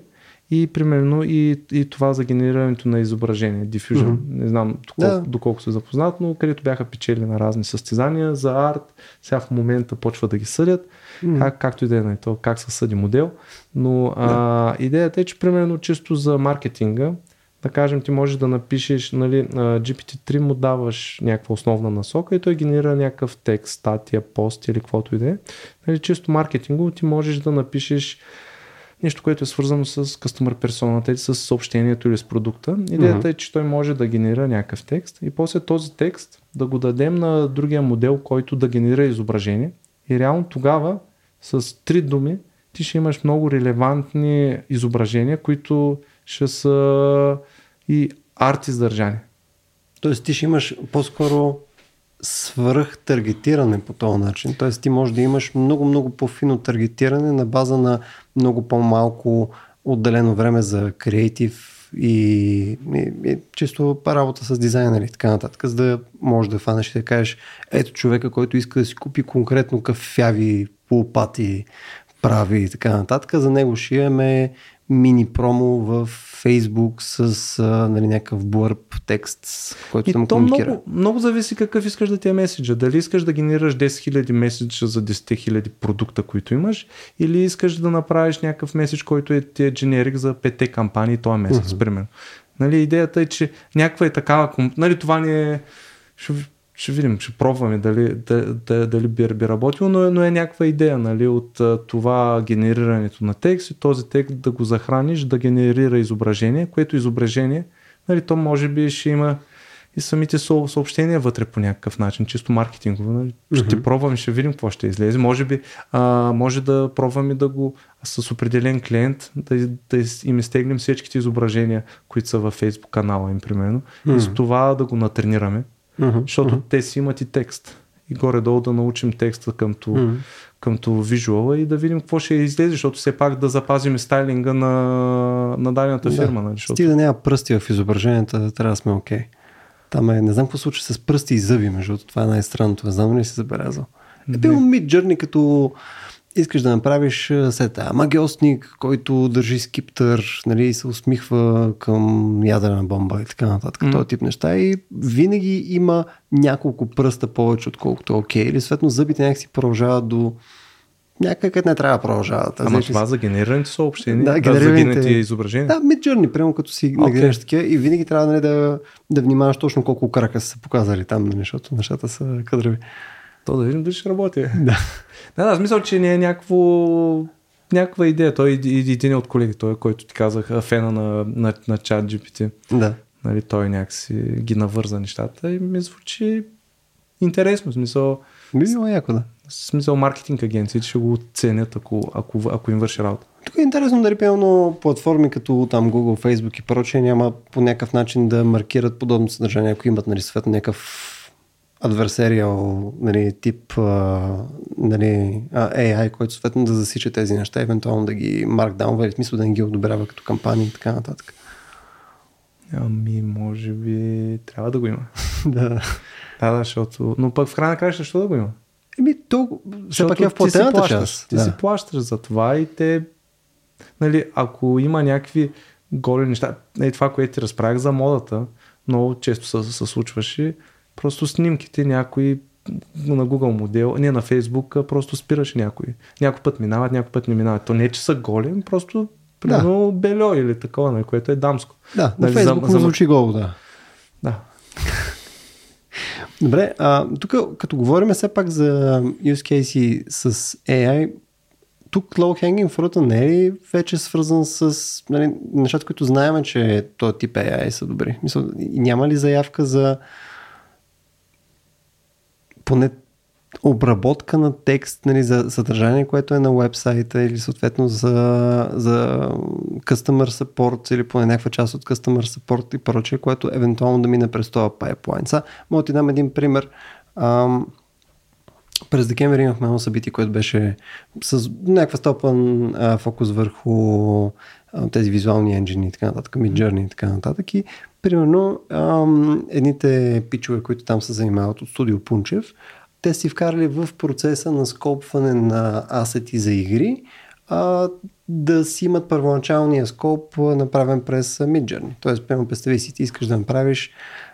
и примерно и, и това за генерирането на изображение, Diffusion. Mm-hmm. Не знам доколко, да. доколко се запознат, но където бяха печели на разни състезания за арт, сега в момента почва да ги съдят, mm-hmm. как, както и да е на то, как се съди модел. Но а, идеята е, че примерно чисто за маркетинга, да кажем, ти можеш да напишеш, нали, GPT-3 му даваш някаква основна насока и той генерира някакъв текст, статия, пост или каквото и да е. Нали, чисто маркетингово ти можеш да напишеш нещо, което е свързано с customer persona, с съобщението или с продукта. Идеята mm-hmm. е, че той може да генерира някакъв текст и после този текст да го дадем на другия модел, който да генерира изображение. И реално тогава с три думи ти ще имаш много релевантни изображения, които ще са и арт издържани. Тоест ти ще имаш по-скоро свръх таргетиране по този начин. Т.е. ти може да имаш много-много по-фино таргетиране на база на много по-малко отделено време за креатив и, и, и чисто работа с дизайнери и така нататък, за да можеш да фанеш и да кажеш, ето човека, който иска да си купи конкретно кафяви, лопати, прави и така нататък, за него имаме мини промо в Фейсбук с а, нали, някакъв блърб текст, който и да му комуникира. Много, много зависи какъв искаш да ти е меседжа. Дали искаш да генерираш 10 000 меседжа за 10 000 продукта, които имаш, или искаш да направиш някакъв меседж, който е, ти е дженерик за 5 кампании този месец, uh-huh. примерно. Нали, идеята е, че някаква е такава... Нали, това ни е... Ще, ще видим, ще пробваме дали, дали, дали би, би работило, но, но е някаква идея нали, от това генерирането на текст и този текст да го захраниш, да генерира изображение, което изображение, нали, то може би ще има и самите съобщения вътре по някакъв начин, чисто маркетингово. Нали? Mm-hmm. Ще пробваме, ще видим какво ще излезе. Може би а, може да пробваме да го с определен клиент да, да им изтегнем всичките изображения, които са във Facebook канала им, примерно, mm-hmm. и с това да го натренираме mm-hmm. защото mm-hmm. те си имат и текст. И горе-долу да научим текста къмто, mm-hmm. къмто визуала и да видим какво ще излезе, защото все пак да запазим стайлинга на, на дадената фирма. Нали, защото... Стига да няма пръсти в изображенията, трябва да сме окей. Okay. Там е, не знам какво случва с пръсти и зъби, между това е най-странното. Не знам ли си забелязал. Е бил Mid Journey като искаш да направиш сета магиосник, който държи скиптър, нали, се усмихва към ядрена бомба и така нататък, mm. този тип неща и винаги има няколко пръста повече, отколкото е окей, okay. или съответно зъбите някакси продължават до някъде къде не трябва да продължават. Ама това за генерираните съобщения, да, генерираните... за изображения? Да, Midjourney, прямо като си okay. нагреш такива и винаги трябва нали, да, да внимаваш точно колко крака са показали там, нали, защото нещата са кадрови. То да видим дали ще работи. (laughs) Да. Да, да, смисъл, че не е някакво някаква идея. Той е един от колеги, той, който ти казах, фена на, на, на чат GPT. Да. Нали, той някакси ги навърза нещата и ми звучи интересно. Смисъл, би било яко, да. Смисъл маркетинг агенциите ще го ценят, ако, ако, ако им върши работа. Тук е интересно дали пълно платформи като там Google, Facebook и прочее няма по някакъв начин да маркират подобно съдържание, ако имат нали, съответно някакъв адверсариал нали, тип нали, AI, който съответно да засича тези неща, евентуално да ги маркдаунва или в смисъл да не ги одобрява като кампании и така нататък. Ами, може би трябва да го има. (laughs) да. Да, да, защото... Но пък в крайна на краща, защо да го има? Еми, то все пак е в платената част. Ти да. си плащаш за това и те... Нали, ако има някакви голи неща, е това, което ти разправях за модата, много често се, се случваше, Просто снимките някои на Google модел, не на Facebook, просто спираш някой. Някой път минават, някой път не минават. То не е, че са голи, просто примерно да. бельо или такова, на което е дамско. Да, на нали, Facebook за, за... звучи голо, да. Да. (laughs) Добре, а, тук като говорим все пак за use case с AI, тук low hanging fruit не е ли вече свързан с нали, нещата, които знаем, че този тип AI са добри? Мисля, няма ли заявка за поне обработка на текст нали, за съдържание, което е на вебсайта или съответно за, за customer support или поне някаква част от customer support и прочее, което евентуално да мине през този пайплайн. Сега, мога ти дам един пример. Ам, през декември имахме едно събитие, което беше с някаква стопан а, фокус върху а, тези визуални енджини и така нататък, Midjourney и така нататък. И примерно ам, едните пичове, които там се занимават от студио Пунчев, те си вкарали в процеса на скопване на асети за игри, а, да си имат първоначалния скоп направен през Midjourney. Тоест, прямо представи си, ти искаш да направиш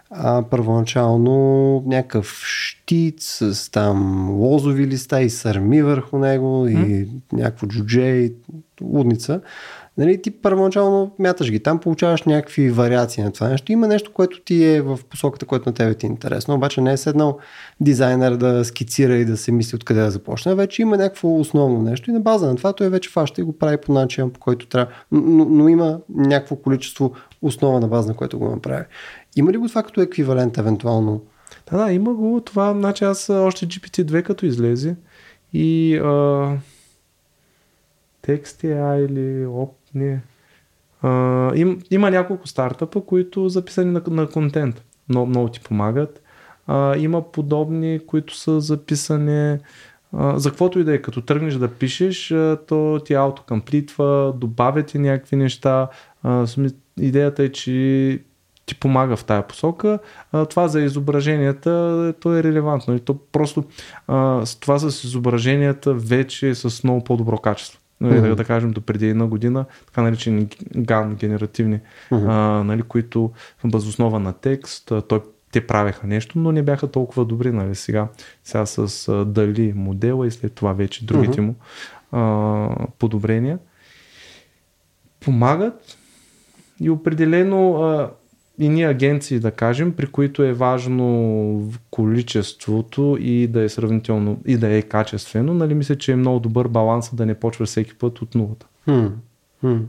а, първоначално някакъв щит с там лозови листа и сърми върху него mm. и някакво джудже и лудница. Нали, ти първоначално мяташ ги, там получаваш някакви вариации на това нещо. Има нещо, което ти е в посоката, което на тебе ти е интересно, обаче не е седнал дизайнер да скицира и да се мисли откъде да започне. Вече има някакво основно нещо и на база на това той вече фаща и го прави по начин, по който трябва. Но, но има някакво количество основа на база, на което го направи. Има ли го това като еквивалент евентуално? Да, да, има го. Това, значи аз още GPT-2 като излезе и а, текст AI или не. А, им, има няколко стартъпа, които записани на, на контент. Много, много ти помагат. А, има подобни, които са записани а, за каквото и да е. Като тръгнеш да пишеш, а, то ти аутокомплитва, добавя ти някакви неща. А, идеята е, че ти помага в тая посока. А, това за изображенията, то е релевантно. И то просто а, това с изображенията вече е с много по-добро качество. Нали, mm-hmm. да, да кажем до преди една година, така наречени GAN, генеративни, mm-hmm. а, нали, които възоснова на текст, той те правеха нещо, но не бяха толкова добри, нали, сега, сега с а, дали модела и след това вече другите mm-hmm. му а, подобрения. Помагат и определено а, и ние агенции, да кажем, при които е важно количеството и да е сравнително и да е качествено, нали, мисля, че е много добър баланс да не почва всеки път от нулата. Hmm. Hmm.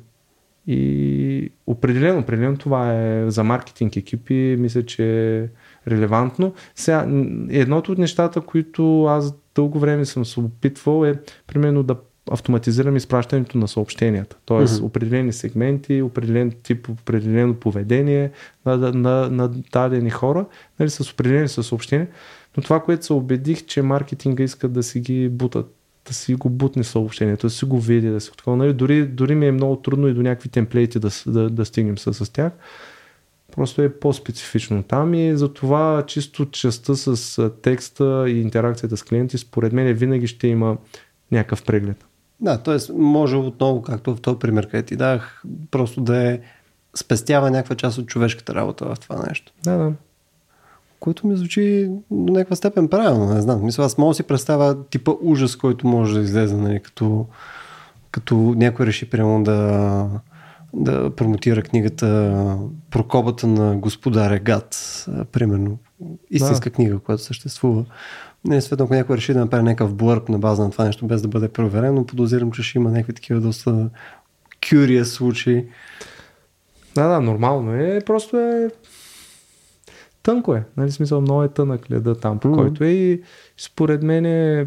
И определено, определено това е за маркетинг екипи, мисля, че е релевантно. Сега, едното от нещата, които аз дълго време съм се опитвал е, примерно да автоматизираме изпращането на съобщенията. Тоест mm-hmm. определени сегменти, определен тип, определено поведение на, на, на дадени хора, нали, с определени съобщения. Но това, което се убедих, че маркетинга иска да си ги бутат да си го бутне съобщението, да си го види, да си такова. Нали, дори, дори ми е много трудно и до някакви темплейти да, да, да стигнем с, с тях. Просто е по-специфично там и затова чисто частта с текста и интеракцията с клиенти, според мен винаги ще има някакъв преглед. Да, т.е. може отново, както в този пример, където ти дах, просто да е спестява някаква част от човешката работа в това нещо. Да, да. Което ми звучи до някаква степен правилно, не знам. Мисля, аз мога да си представя типа ужас, който може да излезе, нали, като, като някой реши прямо да, да промотира книгата Прокобата на господаря Гад, примерно. Истинска да. книга, която съществува. Не, съответно, ако някой реши да направи някакъв блърп на база на това нещо, без да бъде проверено, подозирам, че ще има някакви такива доста curious случаи. Да, да, нормално е. Просто е тънко е. Нали, смисъл, много е тънък леда там, по mm-hmm. който е и според мен е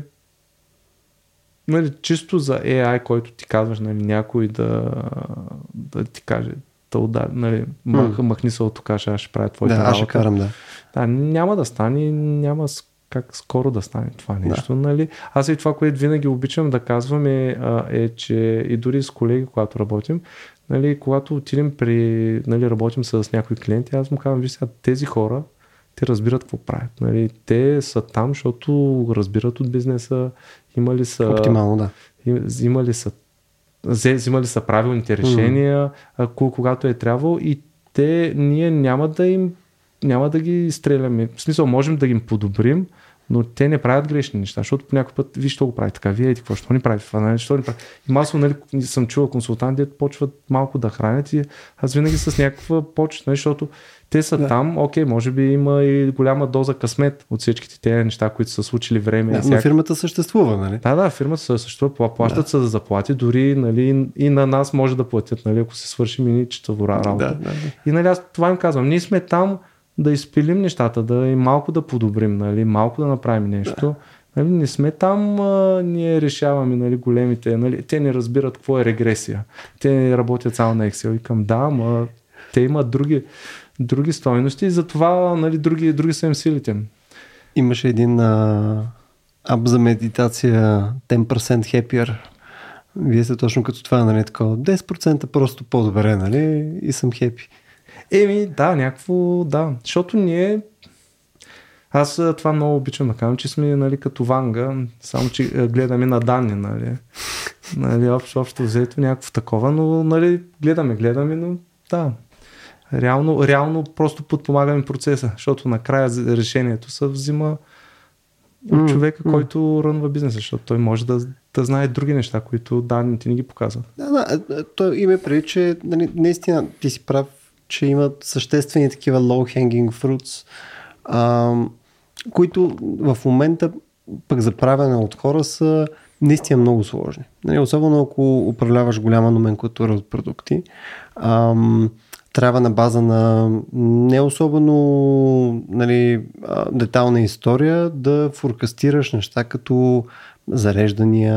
нали, чисто за AI, който ти казваш, нали, някой да, да ти каже, да удари, нали, мах, mm. махни се от тук, аз ще правя твоята да, работа. аз ще карам, да. Да, няма да стане, няма как скоро да стане това нещо. Да. Нали? Аз и това, което винаги обичам да казвам е, е, че и дори с колеги, когато работим, нали, когато отидем при, нали, работим с някои клиенти, аз му казвам, виж тези хора, те разбират какво правят. Нали? Те са там, защото разбират от бизнеса, имали са... Оптимално, да. Имали са взимали са правилните решения, mm. когато е трябвало и те, ние няма да им няма да ги стреляме. В смисъл, можем да ги подобрим, но те не правят грешни неща, защото по някой път, виж, що го прави така, вие какво, що ни прави това, нали, що ни прави. И масово, нали, съм чувал консултанти, почват малко да хранят и аз винаги с някаква почет, нали, защото те са да. там, окей, може би има и голяма доза късмет от всичките тези неща, които са случили време. Да, всяк... Но фирмата съществува, нали? Да, да, фирмата съществува, плащат да. се за заплати, дори нали, и на нас може да платят, нали, ако се свърши мини работа. Да, да, да. И нали, аз това им казвам, ние сме там, да изпилим нещата, да и малко да подобрим, нали, малко да направим нещо. Нали, не сме там, а, ние решаваме нали, големите. Нали, те не разбират какво е регресия. Те работят само на Excel. И към да, ама те имат други, други стойности и затова нали, други, други са им силите. Имаше един а, ап за медитация 10% happier. Вие сте точно като това, нали, такова 10% просто по-добре, нали, и съм хепи. Еми, да, някакво, да. Защото ние аз това много обичам да казвам, че сме нали, като ванга, само че гледаме на данни, нали. нали общо, общо взето някакво такова, но нали, гледаме, гледаме, но да. Реално, реално просто подпомагаме процеса, защото накрая решението се взима от mm, човека, mm. който рънва бизнеса, защото той може да, да знае други неща, които данните ни ги показват. Да, да, той има преди, че нали, наистина ти си прав че имат съществени такива low-hanging fruits, а, които в момента пък за правене от хора са наистина много сложни. Нали, особено ако управляваш голяма номенклатура от продукти. А, трябва на база на не особено нали, детална история да форкастираш неща като зареждания,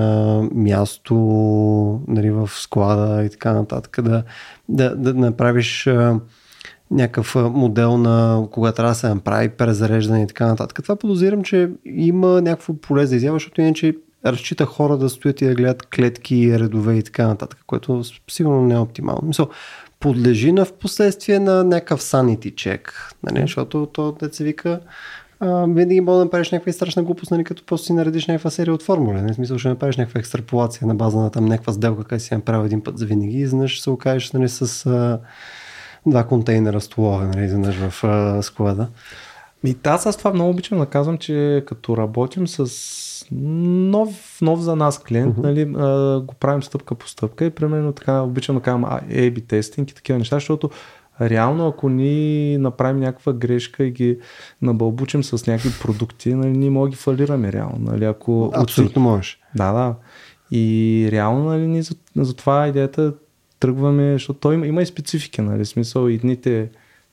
място нали, в склада и така нататък. Да, да, да направиш някакъв модел на кога трябва да се направи презареждане и така нататък. Това подозирам, че има някакво поле за изява, защото иначе разчита хора да стоят и да гледат клетки, редове и така нататък, което сигурно не е оптимално. Мисъл, подлежи на в последствие на някакъв sanity check, нали? защото то да се вика а, винаги мога да направиш някаква страшна глупост, нали, като просто си наредиш някаква серия от формули. Не нали? смисъл, ще направиш някаква екстраполация на база на там някаква сделка, къде си направил един път за винаги и изведнъж се окажеш нали, с а, два контейнера столове, нали, изведнъж в а, склада. И аз с това много обичам да казвам, че като работим с нов, нов за нас клиент, uh-huh. нали, а, го правим стъпка по стъпка и примерно така обичам да казвам A-B тестинг и такива неща, защото реално ако ни направим някаква грешка и ги набълбучим с някакви продукти, нали, ние може да ги фалираме реално. Нали, ако Абсолютно можеш. Да, да. И реално нали, ние за, за това идеята тръгваме, защото той има, има и специфики, нали, смисъл едните,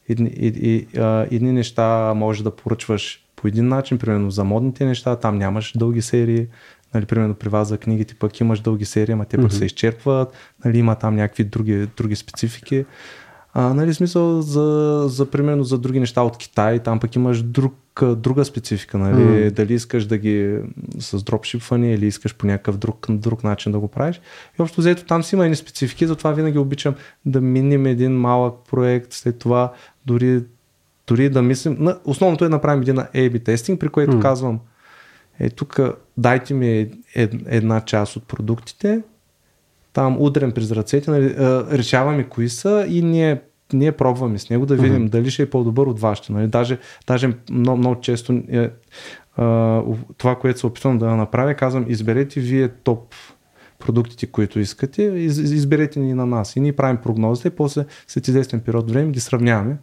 едни, едни, едни неща може да поръчваш по един начин, примерно за модните неща, там нямаш дълги серии, нали, примерно при вас за книгите пък имаш дълги серии, ама те пък mm-hmm. се изчерпват, нали, има там някакви други, други специфики. А, нали, смисъл за, за, примерно за други неща от Китай, там пък имаш друг, друга специфика, нали, mm. дали искаш да ги с дропшипване или искаш по някакъв друг, друг начин да го правиш. И общо взето там си има едни специфики, затова винаги обичам да минем един малък проект, след това дори, дори да мислим, основното е да направим един A-B тестинг, при което mm. казвам, е тук дайте ми една част от продуктите, там удрен през ръцете, нали, решаваме кои са и ние, ние пробваме с него да видим uh-huh. дали ще е по-добър от вашето. Нали. Даже, даже много, много често е, а, това, което се опитвам да направя, казвам, изберете вие топ продуктите, които искате, из, изберете ни на нас. И ние правим прогнозите и после след известен период време ги сравняваме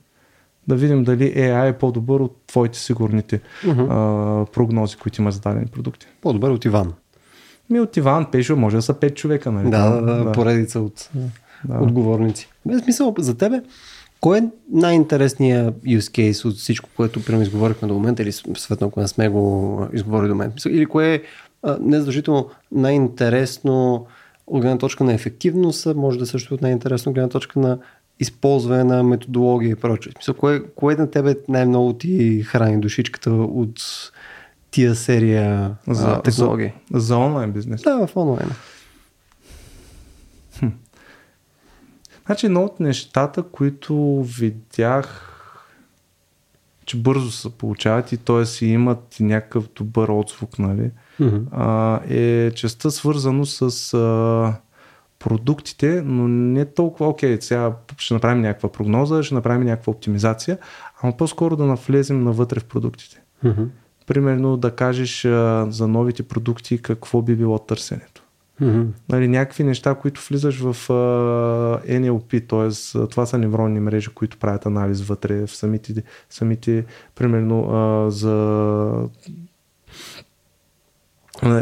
да видим дали AI е по-добър от твоите сигурните uh-huh. а, прогнози, които има за дадени продукти. По-добър от Иван. Ми от Иван Пешо може да са 5 човека, нали? Да, да, да, поредица от да. отговорници. Без смисъл за тебе, кой е най-интересният use case от всичко, което прямо изговорихме до момента или светно, ако не сме го изговорили до момента? Или кое е незадължително най-интересно от гледна точка на ефективност, може да е също от най-интересно от гледна точка на използване на методология и прочее. Смисъл, кое, кое на тебе най-много ти храни душичката от тия серия за, а, технологии. За, за онлайн бизнес? Да, в онлайн. Хм. Значи едно от нещата, които видях, че бързо се получават и т.е. си имат някакъв добър отзвук, нали, mm-hmm. а, е частта свързано с а, продуктите, но не толкова, окей, сега ще направим някаква прогноза, ще направим някаква оптимизация, ама по-скоро да навлезем навътре в продуктите. Mm-hmm примерно да кажеш а, за новите продукти какво би било търсенето. Mm-hmm. Нали, някакви неща, които влизаш в а, NLP, т.е. това са невронни мрежи, които правят анализ вътре в самите, самите примерно а, за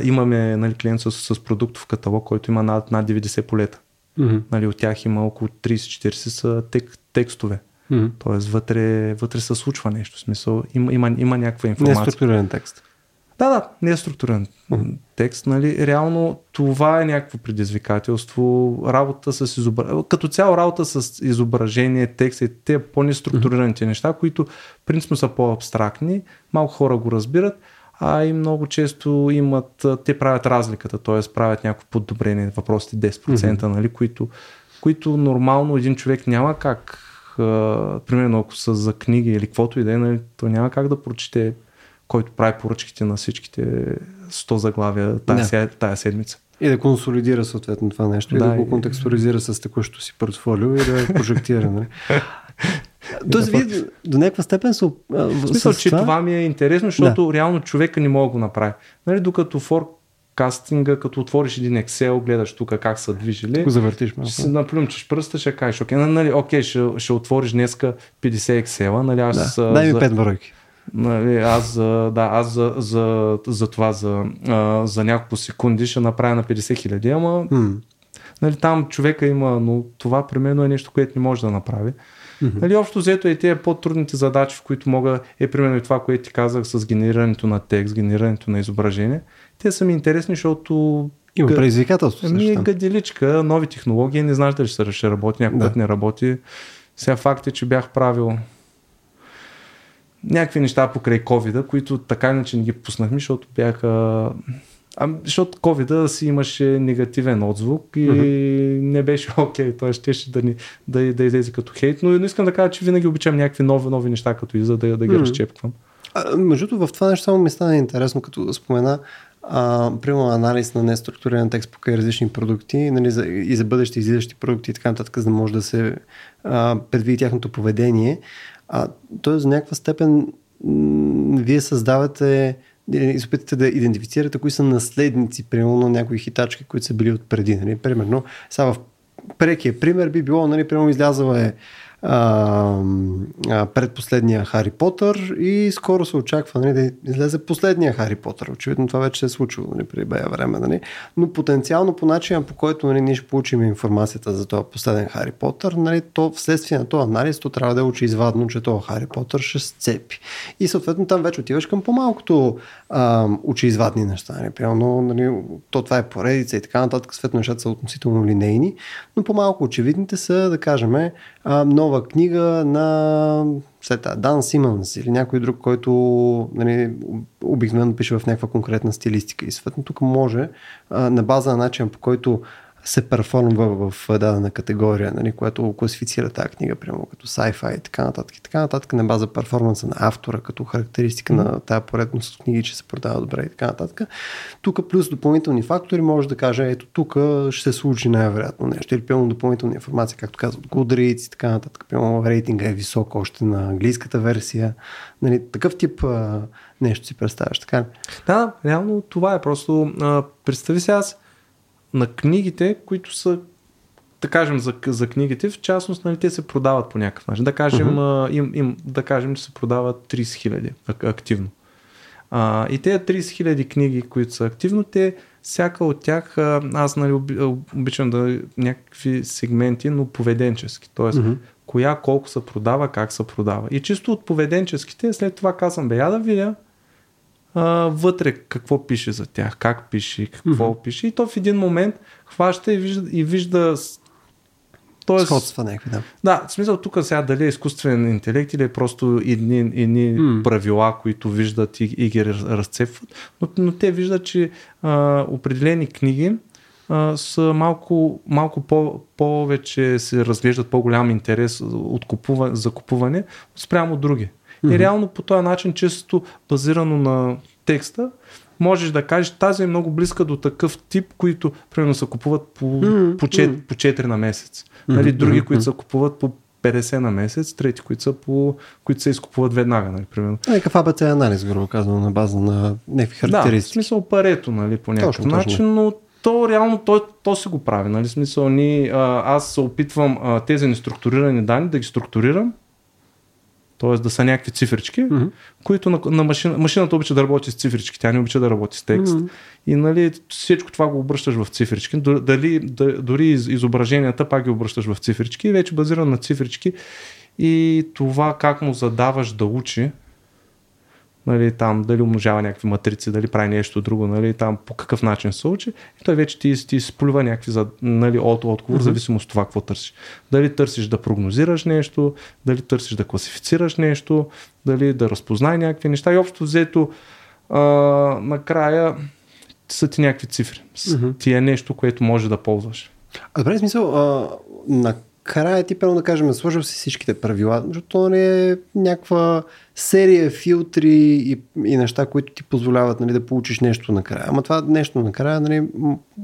имаме нали, клиент с, с продуктов каталог, който има над, над 90 полета. Mm-hmm. Нали, от тях има около 30-40 са тек, текстове. Mm-hmm. Тоест вътре, вътре се случва нещо. В смисъл, има, има, има някаква информация. Не е структуриран текст. Да, да, не е структурен mm-hmm. текст. Нали? Реално това е някакво предизвикателство. Работа с изображение. Като цяло работа с изображение, текст и те по-неструктурираните mm-hmm. неща, които принципно са по-абстрактни. Малко хора го разбират, а и много често имат, те правят разликата, т.е. правят някакво подобрение, въпросите 10%, mm-hmm. нали, които, които нормално един човек няма как а, примерно ако са за книги или каквото и да е, нали, то няма как да прочете който прави поръчките на всичките 100 заглавия тая, да. тая седмица. И да консолидира съответно това нещо да, и да го контекстуализира с текущото си портфолио и да прожектира. Нали? (laughs) Тоест, вие до някаква степен са. В смисъл, че това... това ми е интересно, защото да. реално човека не мога да го направи. Нали, докато фор кастинга, като отвориш един Excel, гледаш тук как са движили. Го завъртиш малко. Ще наплюмчеш пръста, ще кажеш, окей, нали, окей ще, ще отвориш днеска 50 Excel, нали, аз... Да. Дай ми 5 бройки. Нали, аз, да, аз за, за, за това, за, а, за няколко секунди ще направя на 50 хиляди, ама hmm. нали, там човека има, но това примерно е нещо, което не може да направи. Mm-hmm. Нали, общо взето е тези по-трудните задачи, в които мога, е примерно и това, което ти казах с генерирането на текст, генерирането на изображение. Те са ми интересни, защото има предизвикателство. Ми е гаделичка, нови технологии, не знаеш дали ще, ще работи, някой да. път не работи. Сега факт е, че бях правил някакви неща покрай covid които така иначе не ги пуснахме, защото бяха А, защото covid си имаше негативен отзвук и mm-hmm. не беше (laughs) окей, okay, той ще, ще да, ни, да, да излезе като хейт, но, но искам да кажа, че винаги обичам някакви нови, нови неща, като и за да, да ги mm-hmm. разчепквам. А, между в това нещо само ми стана интересно, като спомена а, примерно анализ на неструктуриран текст по различни продукти нали, за, и за бъдещи излизащи продукти и така нататък, за да може да се а, предвиди тяхното поведение. А, тоест, в някаква степен м- вие създавате и се опитате да идентифицирате кои са наследници, примерно, на някои хитачки, които са били отпреди. Нали? Примерно, сега в прекия пример би било, нали, примерно, излязала е а, а, предпоследния Хари Потър и скоро се очаква нали, да излезе последния Хари Потър. Очевидно това вече се е случило нали, преди бая време. Нали. Но потенциално по начина по който нали, ние ще получим информацията за този последен Хари Потър, нали, то вследствие на този анализ то трябва да е очеизвадно, че този Хари Потър ще сцепи. И съответно там вече отиваш към по-малкото а, очеизвадни неща. Нали. Примерно, нали, то това е поредица и така нататък, съответно нещата са относително линейни, но по-малко очевидните са, да кажем, а, нова книга на сета, Дан Симънс или някой друг, който нали, обикновено пише в някаква конкретна стилистика. И съответно тук може а, на база на начин по който се перформва в дадена категория, нали, която класифицира тази книга, прямо като sci-fi и така нататък. И така нататък на база перформанса на автора, като характеристика на тази поредност от книги, че се продава добре и така нататък. Тук плюс допълнителни фактори може да каже, ето тук ще се случи най-вероятно нещо. Или пълно допълнителна информация, както казват Goodreads и така нататък. Пълно рейтинга е висок още на английската версия. Нали, такъв тип а, нещо си представяш, така Да, реално това е просто. А, представи се аз на книгите, които са да кажем за, за книгите, в частност, нали, те се продават по някакъв начин. Да кажем, uh-huh. им, им, да кажем че се продават 30 хиляди активно. А, и тези 30 хиляди книги, които са активно, те, всяка от тях, аз нали, обичам да някакви сегменти, но поведенчески. Тоест, uh-huh. коя колко се продава, как се продава. И чисто от поведенческите, след това казвам, бе, я да видя а, вътре какво пише за тях, как пише, какво mm-hmm. пише. И то в един момент хваща и вижда, и вижда Тоест, Сходства някакви, да. Да, в смисъл тук сега дали е изкуствен интелект или е просто едни, едни mm. правила, които виждат и, и ги разцепват, но, но те виждат, че а, определени книги а, са малко, малко по, повече се разглеждат по-голям интерес от купува, за купуване спрямо други. Mm-hmm. И реално по този начин, често базирано на текста, можеш да кажеш, тази е много близка до такъв тип, които примерно се купуват по, mm-hmm. по, 4, по 4 на месец. Mm-hmm. Нали, други, които се купуват по 50 на месец, трети, които са по, които се изкупуват веднага, нали, примерно. Е, какъв АБЦ анализ, грубо казано, на база на някакви характеристики. Да, в смисъл парето, нали, по някакъв точно, начин, точно. но то реално то, то се го прави. Нали? Смисъл, ни, а, аз се опитвам а, тези неструктурирани данни да ги структурирам т.е. да са някакви цифрички, mm-hmm. които на, на машина, машината обича да работи с цифрички, тя не обича да работи с текст. Mm-hmm. И нали, всичко това го обръщаш в цифрички. Дали, дори изображенията пак ги обръщаш в цифрички вече базирано на цифрички и това как му задаваш да учи, нали, там дали умножава някакви матрици, дали прави нещо друго, нали, там по какъв начин се учи, и той вече ти, ти сплюва някакви за, нали, от отговор, mm-hmm. зависимо от това какво търсиш. Дали търсиш да прогнозираш нещо, дали търсиш да класифицираш нещо, дали да разпознай някакви неща и общо взето а, накрая са ти някакви цифри. Mm-hmm. Ти е нещо, което може да ползваш. А добре, смисъл, а, на края ти, пълно да кажем, сложил си всичките правила, защото не е някаква серия филтри и, и неща, които ти позволяват нали, да получиш нещо накрая. Ама това нещо накрая, нали,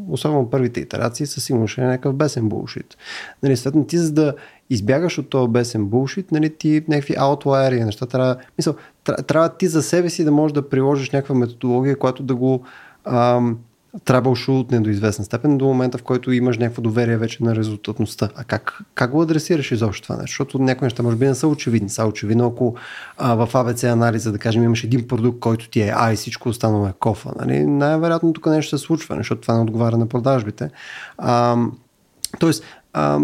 особено първите итерации, със сигурност е някакъв бесен булшит. Нали, следно ти за да избягаш от този бесен булшит, нали, ти някакви аутлайери неща трябва, мисъл, трябва ти за себе си да можеш да приложиш някаква методология, която да го ам, troubleshoot до известна степен до момента, в който имаш някакво доверие вече на резултатността. А как, как го адресираш изобщо това нещо? Защото някои неща може би не са очевидни. Са очевидно, ако а, в ABC анализа, да кажем, имаш един продукт, който ти е А и всичко останало е кофа. Нали? Най-вероятно тук нещо се случва, защото това не отговаря на продажбите. А, тоест, а,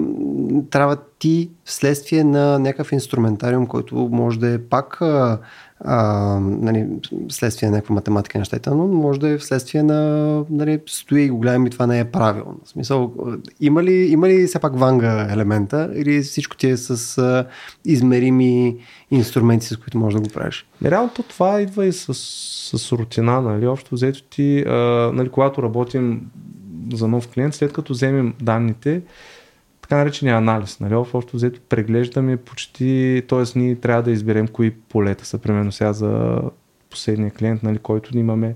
трябва ти вследствие на някакъв инструментариум, който може да е пак а, а, нали, следствие на някаква математика нещата, но може да е вследствие на нали, стои и го гледам и това не е правилно. В смисъл, има ли, има ли все пак ванга елемента или всичко ти е с а, измерими инструменти, с които можеш да го правиш? Реално това идва и с, с рутина, нали? Общо взето ти, а, нали, когато работим за нов клиент, след като вземем данните, така наречения анализ. Нали? Общо взето преглеждаме почти, т.е. ние трябва да изберем кои полета са, примерно сега за последния клиент, нали, който имаме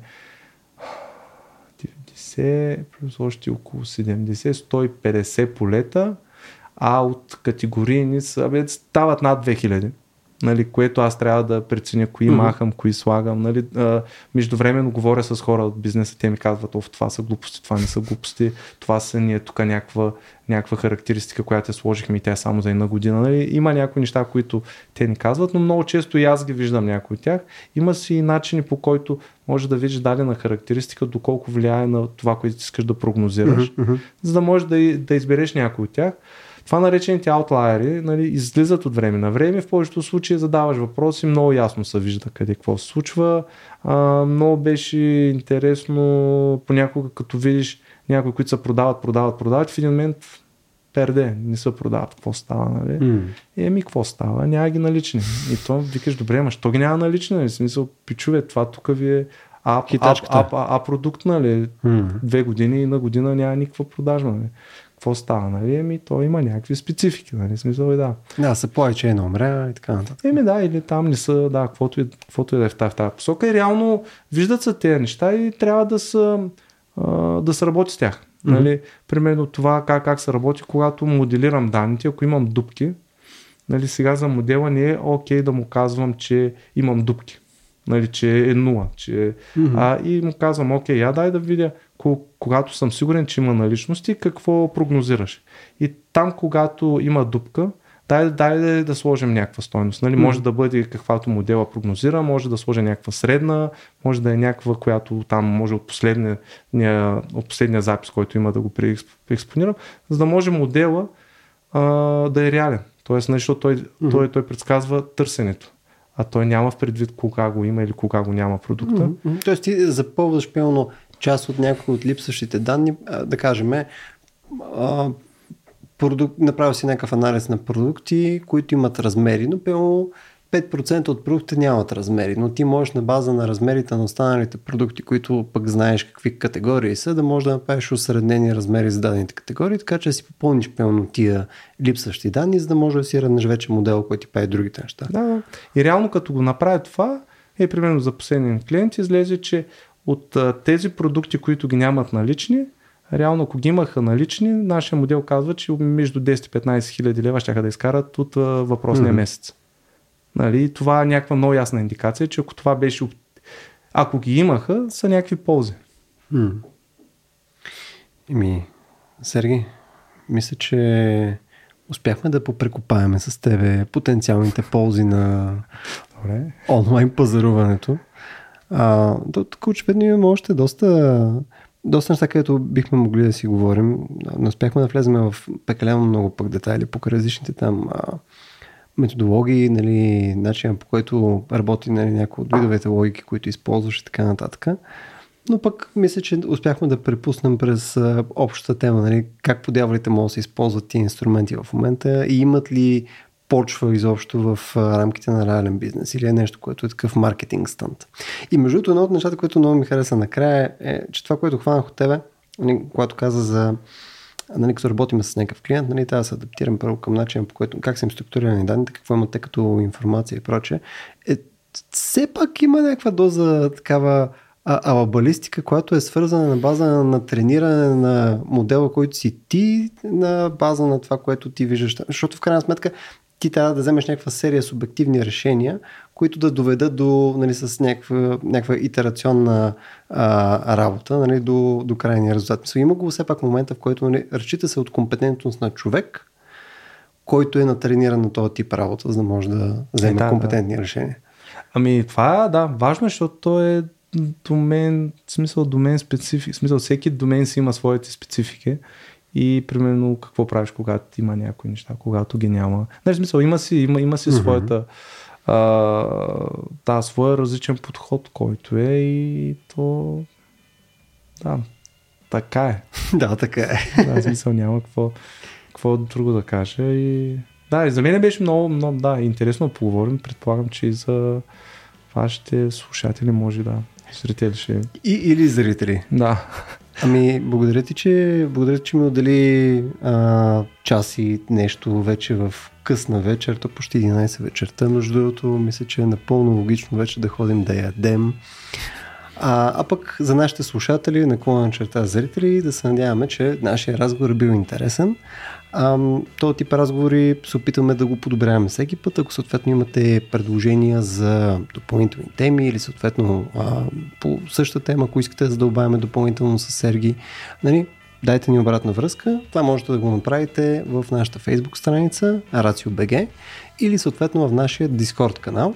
90 плюс още около 70, 150 полета, а от категорийни са, бе, стават над 2000 нали, което аз трябва да преценя кои mm-hmm. махам, кои слагам. Нали. А, междувременно говоря с хора от бизнеса, те ми казват, оф, това са глупости, това не са глупости, това са ние тук някаква, някаква характеристика, която я сложихме и тя е само за една година. Нали. Има някои неща, които те ни казват, но много често и аз ги виждам някои от тях. Има си и начини по който може да видиш дадена характеристика, доколко влияе на това, което искаш да прогнозираш, mm-hmm. за да можеш да, да избереш някой от тях. Това наречените аутлайери нали, излизат от време на време. В повечето случаи задаваш въпроси, много ясно се вижда къде какво се случва. А, много беше интересно понякога, като видиш някои, които се продават, продават, продават, в един момент перде, не се продават. Какво става, нали? Mm. Еми, какво става? Няма ги налични. И то викаш, добре, ама що ги няма налични? Нали? Смисъл, пичове, това тук ви е а, а, а, а, а продукт, нали? Mm. Две години и на година няма никаква продажба. Нали? Какво става, нали? Еми, то има някакви специфики, нали? Смисъл и да. Да, са повече едно умря и така нататък. Еми да, или там не са, да, каквото и, каквото и да е в тази, в тази посока. И реално виждат се тези неща и трябва да са, да се работи с тях. Mm-hmm. Нали? Примерно това как, как се работи, когато моделирам данните, ако имам дупки, нали, сега за модела не е окей да му казвам, че имам дупки. Нали, че е нула. Че... Mm-hmm. А, и му казвам, окей, я дай да видя когато съм сигурен, че има наличности, какво прогнозираш. И там, когато има дупка, дай, дай да, сложим някаква стойност. Нали? Може да бъде каквато модела прогнозира, може да сложа някаква средна, може да е някаква, която там може от последния, от последния запис, който има да го преекспонирам, за да може модела а, да е реален. Тоест, нали, защото той, mm-hmm. той, той предсказва търсенето а той няма в предвид кога го има или кога го няма продукта. Mm-hmm. Тоест ти запълваш пълно част от някои от липсващите данни, да кажем, продук... направил си някакъв анализ на продукти, които имат размери, но пълно 5% от продуктите нямат размери, но ти можеш на база на размерите на останалите продукти, които пък знаеш какви категории са, да можеш да направиш осреднени размери за дадените категории, така че да си попълниш пълно тия липсващи данни, за да можеш да си реднеш вече модел, който ти прави другите неща. Да, и реално като го направи това, е примерно за последния клиент излезе, че от тези продукти, които ги нямат налични, реално ако ги имаха налични, нашия модел казва, че между 10 и 15 хиляди лева ще да изкарат от въпросния mm-hmm. месец. Нали, това е някаква много ясна индикация, че ако това беше, ако ги имаха, са някакви ползи. Mm. Еми, Сергей, мисля, че успяхме да попрекопаеме с тебе потенциалните ползи на Добре. онлайн пазаруването. А, тук очевидно имаме още доста, доста неща, където бихме могли да си говорим. Не успяхме да влезем в пекалено много пък детайли по различните там а, методологии, нали, начина по който работи нали, някои от видовете логики, които използваш и така нататък. Но пък мисля, че успяхме да препуснем през общата тема, нали, как по дяволите могат да се използват тези инструменти в момента и имат ли почва изобщо в рамките на реален бизнес или е нещо, което е такъв маркетинг стант. И между другото, едно от нещата, което много ми хареса накрая е, че това, което хванах от тебе, нали, когато каза за нали, като работим с някакъв клиент, нали, трябва да се адаптирам първо към начина, по който, как са им структурирани данните, какво имат те като информация и прочее. Е, все пак има някаква доза такава алабалистика, която е свързана на база на трениране на модела, който си ти, на база на това, което ти виждаш. Защото в крайна сметка ти трябва да вземеш някаква серия субективни решения, които да доведат до, нали, с някаква, някаква итерационна а, работа нали, до, до крайния резултат. Мисля, има го все пак момента, в който нали, разчита се от компетентност на човек, който е натрениран на този тип работа, за да може да вземе е, да, компетентни да. решения. Ами това да, важно е, защото то е домен, в смисъл домен специфик, в смисъл всеки домен си има своите специфики и примерно какво правиш, когато има някои неща, когато ги няма. Нали, смисъл, има си, има, има си mm-hmm. своята а, да, своя различен подход, който е и то да, така е. (laughs) да, така е. (laughs) да, смисъл няма какво, какво друго да кажа и да, и за мен беше много, много да, интересно да поговорим. Предполагам, че и за вашите слушатели може да, зрители ще... И, или зрители. Да. Ами, благодаря ти, че, благодаря, че ми отдели а, час и нещо вече в късна вечер, то почти 11 вечерта. Между другото, мисля, че е напълно логично вече да ходим да ядем. А, а пък за нашите слушатели, наклона черта зрители, да се надяваме, че нашия разговор е бил интересен. Този тип разговори се опитваме да го подобряваме всеки път. Ако съответно имате предложения за допълнителни теми или съответно а, по същата тема, ако искате да задълбаваме допълнително с Серги, нали, дайте ни обратна връзка. Това можете да го направите в нашата Facebook страница RACIO.BG или съответно в нашия Discord канал.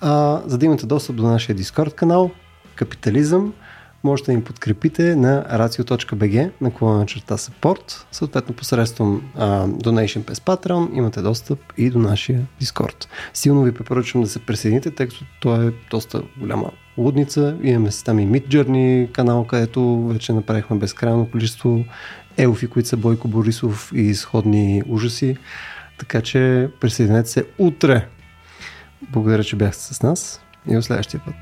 А, за да имате достъп до нашия Discord канал, Капитализъм, можете да ни подкрепите на racio.bg на клона черта support. Съответно посредством а, Donation през Patreon имате достъп и до нашия Discord. Силно ви препоръчвам да се присъедините, тъй като той е доста голяма лудница. Имаме си там и Midjourney канал, където вече направихме безкрайно количество елфи, които са Бойко Борисов и изходни ужаси. Така че присъединете се утре. Благодаря, че бяхте с нас и до следващия път.